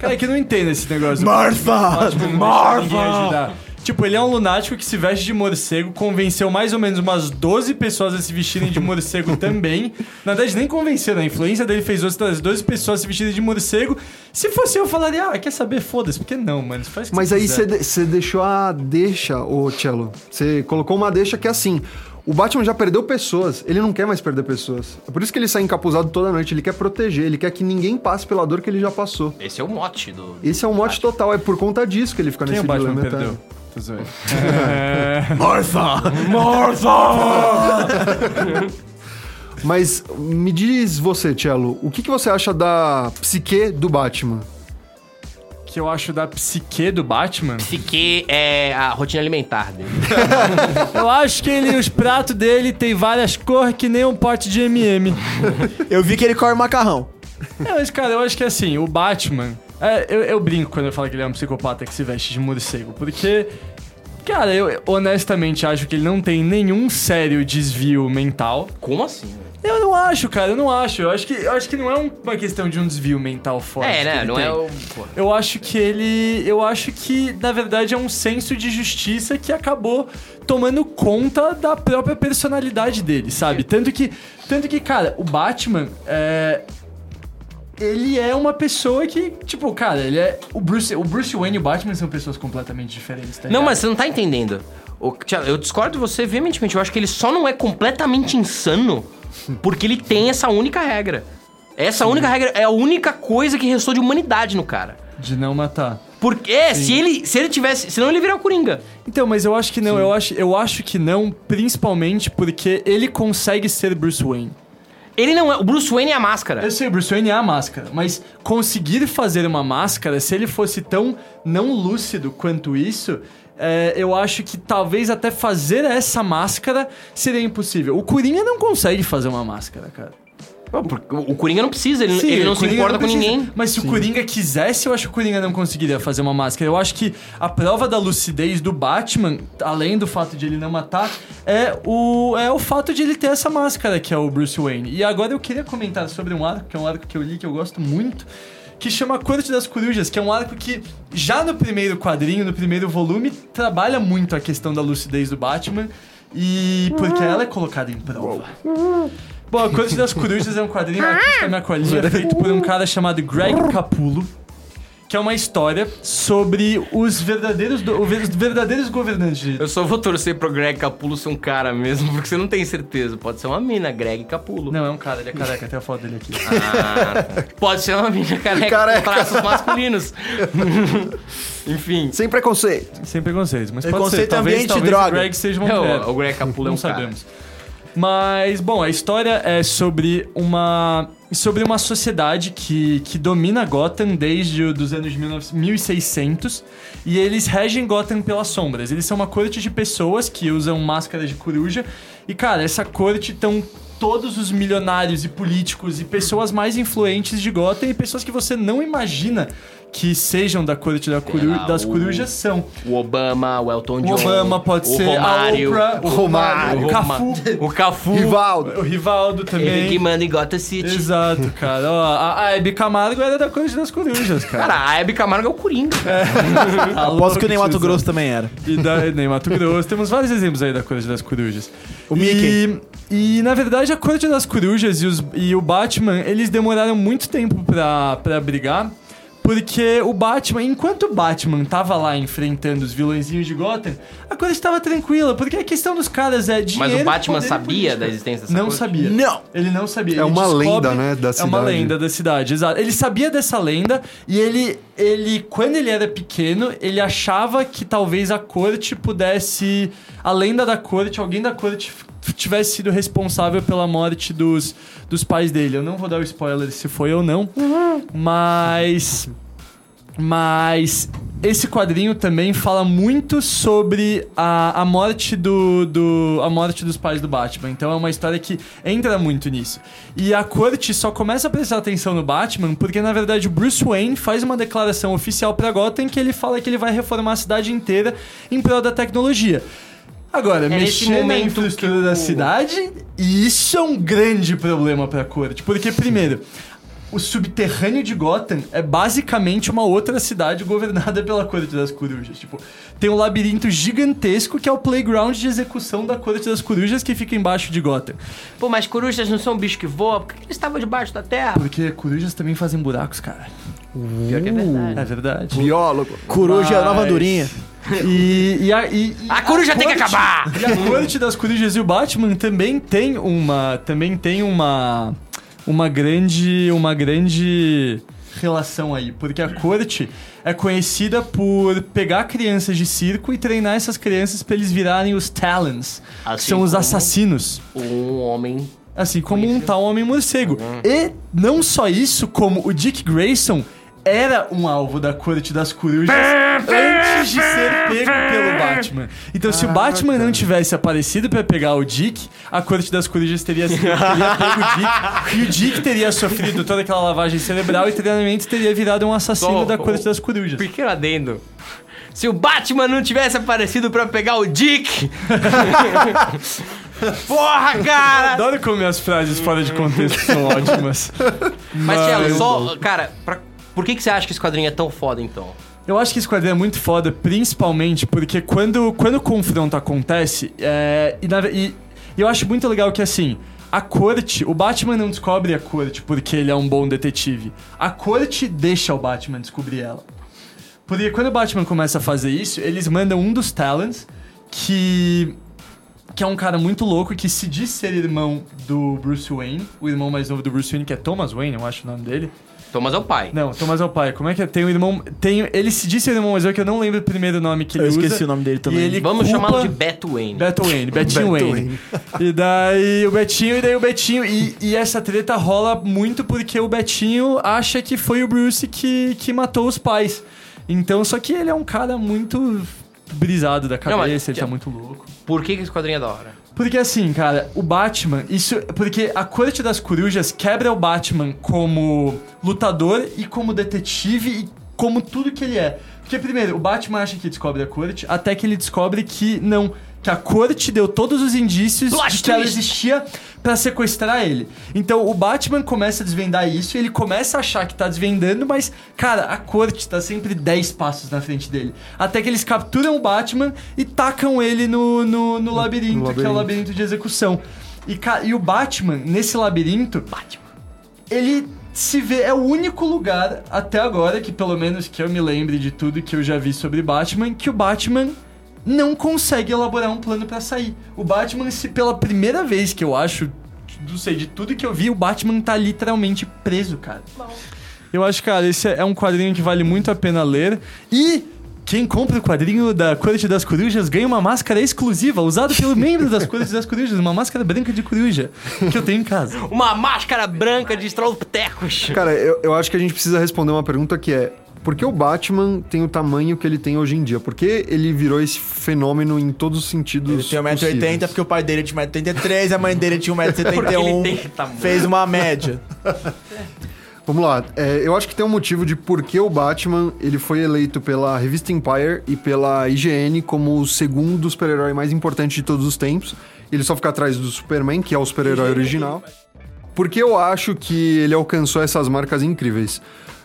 Cara, que não entende esse negócio. Martha! Batman Tipo, ele é um lunático que se veste de morcego, convenceu mais ou menos umas 12 pessoas a se vestirem de morcego também. Na verdade, nem convenceram, a influência dele fez outras 12 pessoas se vestirem de morcego. Se fosse eu, eu falaria, ah, quer saber? Foda-se, porque não, mano. Faz o que Mas você aí você de- você deixou a deixa, ô Cello. Você colocou uma deixa que é assim. O Batman já perdeu pessoas, ele não quer mais perder pessoas. É por isso que ele sai encapuzado toda noite, ele quer proteger, ele quer que ninguém passe pela dor que ele já passou. Esse é o mote do. Esse é um mote total, é por conta disso que ele fica Quem nesse o Batman dilema perdeu? Tô zoando. É... Martha! Mas me diz você, Cello, o que, que você acha da psique do Batman? que eu acho da psique do Batman. Psique é a rotina alimentar dele. Eu acho que ele, os pratos dele tem várias cores que nem um pote de MM. Eu vi que ele come macarrão. É, mas, cara, eu acho que assim, o Batman. É, eu, eu brinco quando eu falo que ele é um psicopata que se veste de morcego, porque. Cara, eu honestamente acho que ele não tem nenhum sério desvio mental. Como assim? Eu não acho, cara, eu não acho. Eu acho que, eu acho que não é um- uma questão de um desvio mental forte. É, né? Não tem. é o. Eu acho que ele. Eu acho que, na verdade, é um senso de justiça que acabou tomando conta da própria personalidade dele, sabe? Tanto que. Tanto que, cara, o Batman é. Ele é uma pessoa que, tipo, cara, ele é. O Bruce, o Bruce Wayne e o Batman são pessoas completamente diferentes, tá Não, ligado? mas você não tá entendendo. O- Thiago, eu discordo de você veementemente. Eu acho que ele só não é completamente insano porque ele tem essa única regra. Essa única regra é a única coisa que restou de humanidade no cara. De não matar. Porque, é, se ele, se ele tivesse. Senão ele virar o Coringa. Então, mas eu acho que não, eu acho, eu acho que não, principalmente porque ele consegue ser Bruce Wayne. Ele não é. O Bruce Wayne é a máscara. Eu sei, o Bruce Wayne é a máscara, mas conseguir fazer uma máscara, se ele fosse tão não lúcido quanto isso, é, eu acho que talvez até fazer essa máscara seria impossível. O Coringa não consegue fazer uma máscara, cara. Porque o Coringa não precisa, ele, Sim, ele não se importa não com ninguém. Mas se o Coringa quisesse, eu acho que o Coringa não conseguiria fazer uma máscara. Eu acho que a prova da lucidez do Batman, além do fato de ele não matar, é o, é o fato de ele ter essa máscara, que é o Bruce Wayne. E agora eu queria comentar sobre um arco, que é um arco que eu li, que eu gosto muito, que chama Corte das Corujas, que é um arco que já no primeiro quadrinho, no primeiro volume, trabalha muito a questão da lucidez do Batman. E porque ela é colocada em prova. Bom, a Corte das Corujas é um quadrinho aqui tá minha colinha, feito por um cara chamado Greg Capullo, que é uma história sobre os verdadeiros, do- os verdadeiros governantes de Eu só vou torcer pro Greg Capulo ser um cara mesmo, porque você não tem certeza. Pode ser uma mina, Greg Capulo. Não, é um cara, ele é careca, tem a foto dele aqui. Ah, tá. Pode ser uma mina careca, Careca. com traços masculinos. Enfim. Sem preconceito. Sem preconceitos, mas pode Preconceito ser. Talvez, ambiente, talvez droga. o Greg seja uma É, o- mulher. o Greg Capullo é Não um cara. sabemos. Mas, bom, a história é sobre uma sobre uma sociedade que, que domina Gotham desde os anos 19 1600 e eles regem Gotham pelas sombras. Eles são uma corte de pessoas que usam máscaras de coruja e, cara, essa corte estão todos os milionários e políticos e pessoas mais influentes de Gotham e pessoas que você não imagina que sejam da corte da coru lá, das o- corujas são. O Obama, o Elton O John. Obama pode o ser Romário, a Oprah, o Romário, o o Cafu, O Cafu. Rivaldo. o Rivaldo Ele que também. manda em Gotham City. Exato, cara. Ó, a, a Hebe Camargo era da Corte das Corujas, cara. Cara, a Hebe Camargo é o Coringa. Aposto que o Ney Mato tiozão. Grosso também era. E da, nem Mato Grosso. Temos vários exemplos aí da Corte das Corujas. O e, Mickey. E, na verdade, a Corte das Corujas e, os- e o Batman, eles demoraram muito tempo pra, pra brigar. Porque o Batman, enquanto o Batman tava lá enfrentando os vilõezinhos de Gotham, a coisa estava tranquila. Porque a questão dos caras é dinheiro... Mas o Batman sabia da existência dessa Não corte? sabia. Não! Ele não sabia. É Ele uma descobre- lenda, né, da É uma cidade. lenda da cidade, exato. Ele sabia dessa lenda e ele, ele, quando ele era pequeno, ele achava que talvez a corte pudesse, a lenda da corte, alguém da corte tivesse sido responsável pela morte dos, dos pais dele. Eu não vou dar o spoiler se foi ou não, mas... Mas esse quadrinho também fala muito sobre a, a morte do, do a morte dos pais do Batman. Então é uma história que entra muito nisso. E a corte só começa a prestar atenção no Batman porque na verdade o Bruce Wayne faz uma declaração oficial para Gotham que ele fala que ele vai reformar a cidade inteira em prol da tecnologia. Agora, nesse mexer na momento infraestrutura que da o- cidade, e isso é um grande problema pra corte. Porque, primeiro, o subterrâneo de Gotham é basicamente uma outra cidade governada pela Corte das Corujas. Tipo, tem um labirinto gigantesco que é o playground de execução da Corte das Corujas que fica embaixo de Gotham. Pô, mas corujas não são bichos que voam? Por que eles estavam debaixo da terra? Porque corujas também fazem buracos, cara. Pior que é verdade. É verdade. Biólogo. Coruja, Mas- nova andorinha. E, e a, e- A coruja tem que acabar! E a corte das corujas e o Batman também tem uma. Também tem uma. Uma grande. Uma grande relação aí. Porque a corte é conhecida por pegar crianças de circo e treinar essas crianças pra eles virarem os Talons. que Assim são os assassinos. Um homem. Assim como um tal homem morcego. E não só isso, como o Dick Grayson era um alvo da corte das corujas antes de ser pego pelo Batman. Então, se o Batman não tivesse aparecido pra pegar o Dick, a corte das corujas teria, sido, teria pego o Dick e o Dick teria sofrido toda aquela lavagem cerebral e treinamento teria virado um assassino Só- da corte das corujas. Pequeno adendo. Se o Batman não tivesse aparecido pra pegar o Dick. Porra, cara! Adoro como minhas frases fora de contexto são ótimas. Mas, Tchelo, só. Cara, pra- por que, que você acha que esse quadrinho é tão foda então? Eu acho que esse quadrinho é muito foda, principalmente porque quando, quando o confronto acontece, é, e, na e- eu acho muito legal que assim, a corte, o Batman não descobre a corte porque ele é um bom detetive. A corte deixa o Batman descobrir ela. Porque quando o Batman começa a fazer isso, eles mandam um dos Talons, que. que é um cara muito louco, que se diz ser irmão do Bruce Wayne, o irmão mais novo do Bruce Wayne, que é Thomas Wayne, eu acho o nome dele. Thomas é o pai. Não, Thomas é o pai. Como é que é? Tem um irmão. Tem, ele se diz ser irmão mais velho, que eu não lembro o primeiro nome que ele Eu usa. esqueci o nome dele também. Ele Vamos culpa- chamá-lo de Beto Wayne. Beto Wayne, Betinho Beto Wayne. E daí o Betinho, e daí o Betinho. E, e essa treta rola muito porque o Betinho acha que foi o Bruce que, que matou os pais. Então, só que ele é um cara muito brisado da cabeça, mas- ele tá muito louco. Por que, que esse quadrinho é da hora? Porque assim, cara, o Batman, isso. Porque a corte das corujas quebra o Batman como lutador e como detetive e como tudo que ele é. Porque, primeiro, o Batman acha que descobre a corte, até que ele descobre que não. Que a corte deu todos os indícios Plot de que ela twist. existia pra sequestrar ele. Então o Batman começa a desvendar isso, e ele começa a achar que tá desvendando, mas, cara, a corte tá sempre 10 passos na frente dele. Até que eles capturam o Batman e tacam ele no, no, no labirinto, que é o labirinto. labirinto de execução. E, e o Batman, nesse labirinto, Batman. ele se vê. É o único lugar até agora, que pelo menos que eu me lembre de tudo que eu já vi sobre Batman, que o Batman não consegue elaborar um plano pra sair. O Batman, se pela primeira vez que eu acho, não sei, de tudo que eu vi, o Batman tá literalmente preso, cara. Eu acho, cara, esse é um quadrinho que vale muito a pena ler. E quem compra o quadrinho da Corte das Corujas ganha uma máscara exclusiva, usada pelo membro das Cortes das Corujas, uma máscara branca de coruja, que eu tenho em casa. Uma máscara branca de estralopitecos. Cara, eu, eu acho que a gente precisa responder uma pergunta que é: por que o Batman tem o tamanho que ele tem hoje em dia? Por que ele virou esse fenômeno em todos os sentidos? Ele tem 1,80m possíveis? porque o pai dele tinha 1,83m, a mãe dele tinha Porque ele 1,71m. tem tamanho. Fez uma média. Vamos lá, é, eu acho que tem um motivo de por que o Batman ele foi eleito pela revista Empire e pela IGN como o segundo super-herói mais importante de todos os tempos. Ele só fica atrás do Superman, que é o super-herói original. Porque eu acho que ele alcançou essas marcas incríveis.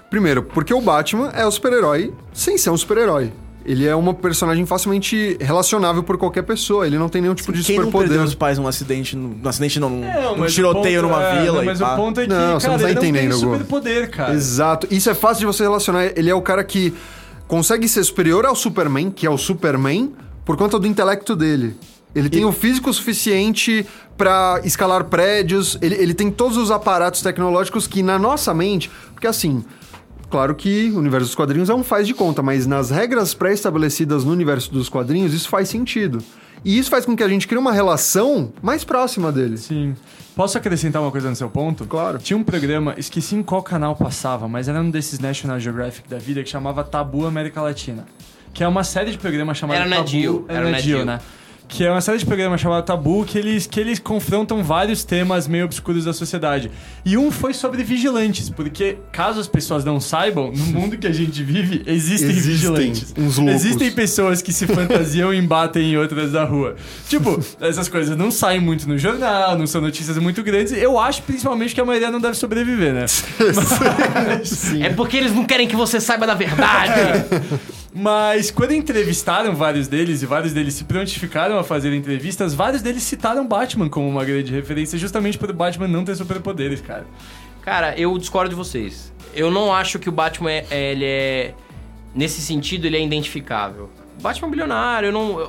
Primeiro, porque o Batman é o super-herói sem ser um super-herói. Ele é uma personagem facilmente relacionável por qualquer pessoa. Ele não tem nenhum tipo de Quem não superpoder. perdeu os pais num acidente, num, num acidente não, num, num mas o tiroteio ponto- numa é, vila não, e Mas o ponto é que, Não, você cara, não tá ele entendendo, não tem superpoder, cara. Exato. Isso é fácil de você relacionar. Ele é o cara que consegue ser superior ao Superman, que é o Superman, por conta do intelecto dele. Ele tem o físico suficiente pra escalar prédios, ele, ele tem todos os aparatos tecnológicos que na nossa mente. Porque assim. Claro que o universo dos quadrinhos é um faz de conta, mas nas regras pré-estabelecidas no universo dos quadrinhos, isso faz sentido. E isso faz com que a gente crie uma relação mais próxima dele. Sim. Posso acrescentar uma coisa no seu ponto? Claro. Tinha um programa, esqueci em qual canal passava, mas era um desses National Geographic da vida que chamava Tabu América Latina. Que é uma série de programas chamada Era Tabu. Era era na na Geo, Geo. né? Que é uma série de programas chamada Tabu que eles, que eles confrontam vários temas meio obscuros da sociedade. E um foi sobre vigilantes, porque caso as pessoas não saibam, no mundo que a gente vive, existem, Existem vigilantes. uns loucos. Existem pessoas que se fantasiam e embatem em outras da rua. Tipo, essas coisas não saem muito no jornal, não são notícias muito grandes. Eu acho principalmente que a maioria não deve sobreviver, né? É porque eles não querem que você saiba da verdade. Mas quando entrevistaram vários deles e vários deles se prontificaram a fazer entrevistas, vários deles citaram Batman como uma grande referência, justamente por Batman não ter superpoderes, cara. Cara, eu discordo de vocês. Eu não acho que o Batman é, ele é nesse sentido ele é identificável. Batman é um bilionário, eu não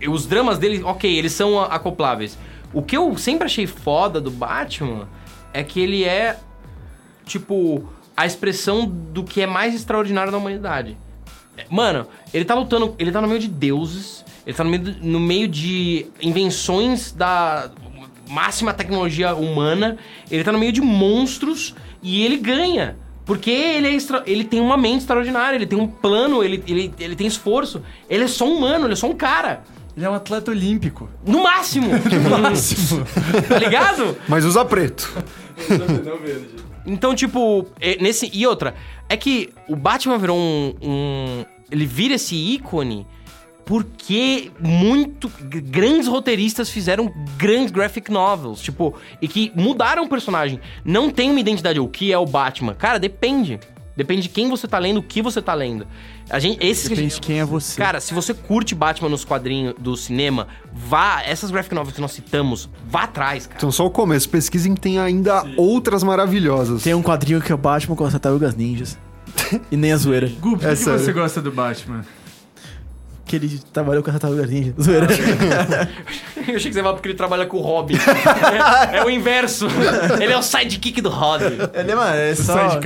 eu- os dramas dele, OK, eles são acopláveis. O que eu sempre achei foda do Batman é que ele é tipo a expressão do que é mais extraordinário da humanidade. Mano, ele tá lutando, ele tá no meio de deuses, ele tá no meio, de- no meio de invenções da máxima tecnologia humana, ele tá no meio de monstros e ele ganha. Porque ele, é extra- ele tem uma mente extraordinária, ele tem um plano, ele, ele, ele tem esforço. Ele é só um humano, ele é só um cara. Ele é um atleta olímpico. No máximo! No máximo! tá ligado? Mas usa preto. Então, tipo, é, nesse. E outra, é que o Batman virou um. um- ele vira esse ícone porque muito. grandes roteiristas fizeram grandes graphic novels, tipo, e que mudaram o personagem. Não tem uma identidade, o que é o Batman. Cara, depende. Depende de quem você tá lendo, o que você tá lendo. A gente, esses que a Depende gente- de quem é você. Cara, se você curte Batman nos quadrinhos do cinema, vá. Essas graphic novels que nós citamos, vá atrás, cara. Então só o começo. Pesquisem que tem ainda outras maravilhosas. Tem um quadrinho que é o Batman com as tartarugas ninjas. e nem a zoeira. Gu, por que, É que sério. você gosta do Batman? Que ele trabalhou com as tartarugas ninjas. Zoeira. Eu achei que você falava porque ele trabalha com o Robin. é, é o inverso. Ele é o sidekick do Robin. ele, mano, é só...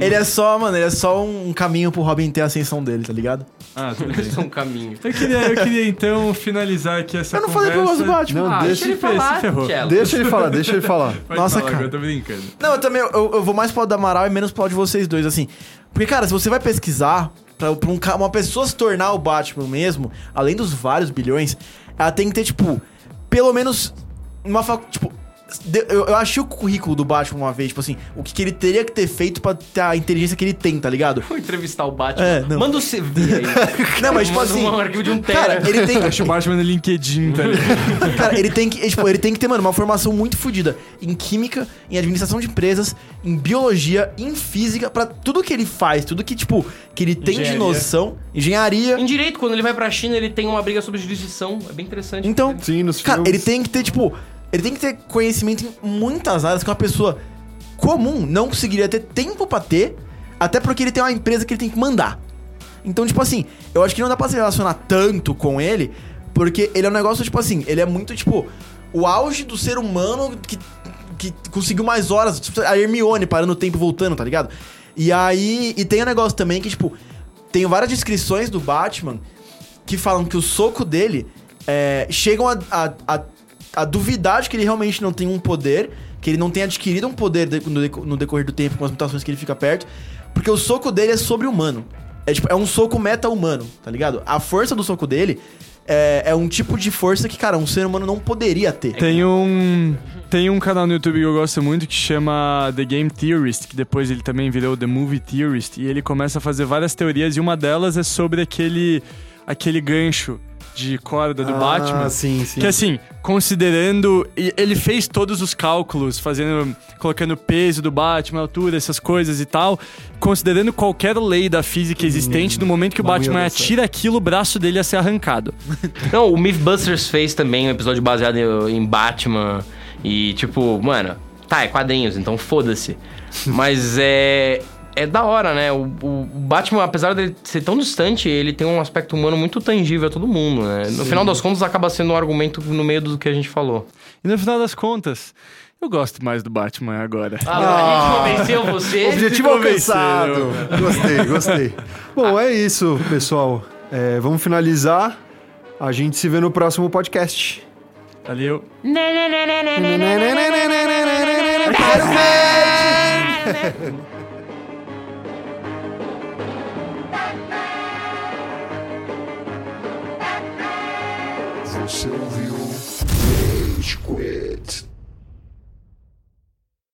Ele é só, mano, ele é só um caminho pro Robin ter a ascensão dele, tá ligado? Ah, tudo bem. São um caminho. Eu queria, eu queria então finalizar aqui essa Eu não falei conversa. que eu gosto do Batman. Não, Ah, deixa deixa ele falar. Deixa ele falar, deixa ele falar. Pode Nossa, falar, cara. Eu tô brincando. Não, eu também, eu, eu vou mais pro lado da Amaral e menos pro lado de vocês dois, assim. Porque, cara, se você vai pesquisar, pra, pra um uma pessoa se tornar o Batman mesmo, além dos vários bilhões, ela tem que ter, tipo, pelo menos uma fac... Tipo, eu, eu achei o currículo do Batman uma vez, tipo assim, o que, que ele teria que ter feito pra ter a inteligência que ele tem, tá ligado? Vou entrevistar o Batman. É, não. Manda o CV aí. Não, mas tipo Manda assim. um arquivo de um tera. Cara, ele tem. Deixa o Batman no LinkedIn, tá ligado? Cara, ele tem que, tipo, ele tem que ter, mano, uma formação muito fodida em química, em administração de empresas, em biologia, em física, pra tudo que ele faz, tudo que, tipo, que ele tem de Engenharia. noção, engenharia. Em direito, quando ele vai pra China, ele tem uma briga sobre jurisdição. É bem interessante. Então, Sim, nos cara, filmes. ele tem que ter, tipo, ele tem que ter conhecimento em muitas áreas que uma pessoa comum não conseguiria ter tempo pra ter, até porque ele tem uma empresa que ele tem que mandar. Então, tipo assim, eu acho que não dá pra se relacionar tanto com ele, porque ele é um negócio, tipo assim, ele é muito, tipo, o auge do ser humano que, que conseguiu mais horas, tipo, a Hermione parando o tempo e voltando, tá ligado? E aí, e tem um negócio também que, tipo, tem várias descrições do Batman que falam que o soco dele é, chegam a, a, a, a duvidar de que ele realmente não tem um poder, que ele não tem adquirido um poder de- no, no decorrer do tempo com as mutações que ele fica perto, porque o soco dele é sobre-humano. É, tipo, é um soco meta-humano, tá ligado? A força do soco dele é, é um tipo de força que, cara, um ser humano não poderia ter. Tem um. Tem um canal no YouTube que eu gosto muito que chama The Game Theorist, que depois ele também virou The Movie Theorist, e ele começa a fazer várias teorias, e uma delas é sobre aquele. aquele gancho de corda do ah, Batman. sim, sim. Que assim, considerando. Ele fez todos os cálculos, fazendo. colocando o peso do Batman, a altura, essas coisas e tal. Considerando qualquer lei da física existente, no momento que o Batman atira aquilo, o braço dele ia ser arrancado. Não, o Mythbusters fez também um episódio baseado em em Batman. E, tipo, mano, tá, é quadrinhos, então foda-se. Mas é. É da hora, né? O, o- Batman, apesar dele ser tão distante, ele tem um aspecto humano muito tangível a todo mundo, né? No final das contas, acaba sendo um argumento no meio do que a gente falou. E no final das contas, eu gosto mais do Batman agora. Ah, a gente convenceu você. Objetivo alcançado. Gostei, gostei. Bom, é isso, pessoal. É, vamos finalizar A gente se vê no próximo podcast. Valeu. Você ouviu Rage.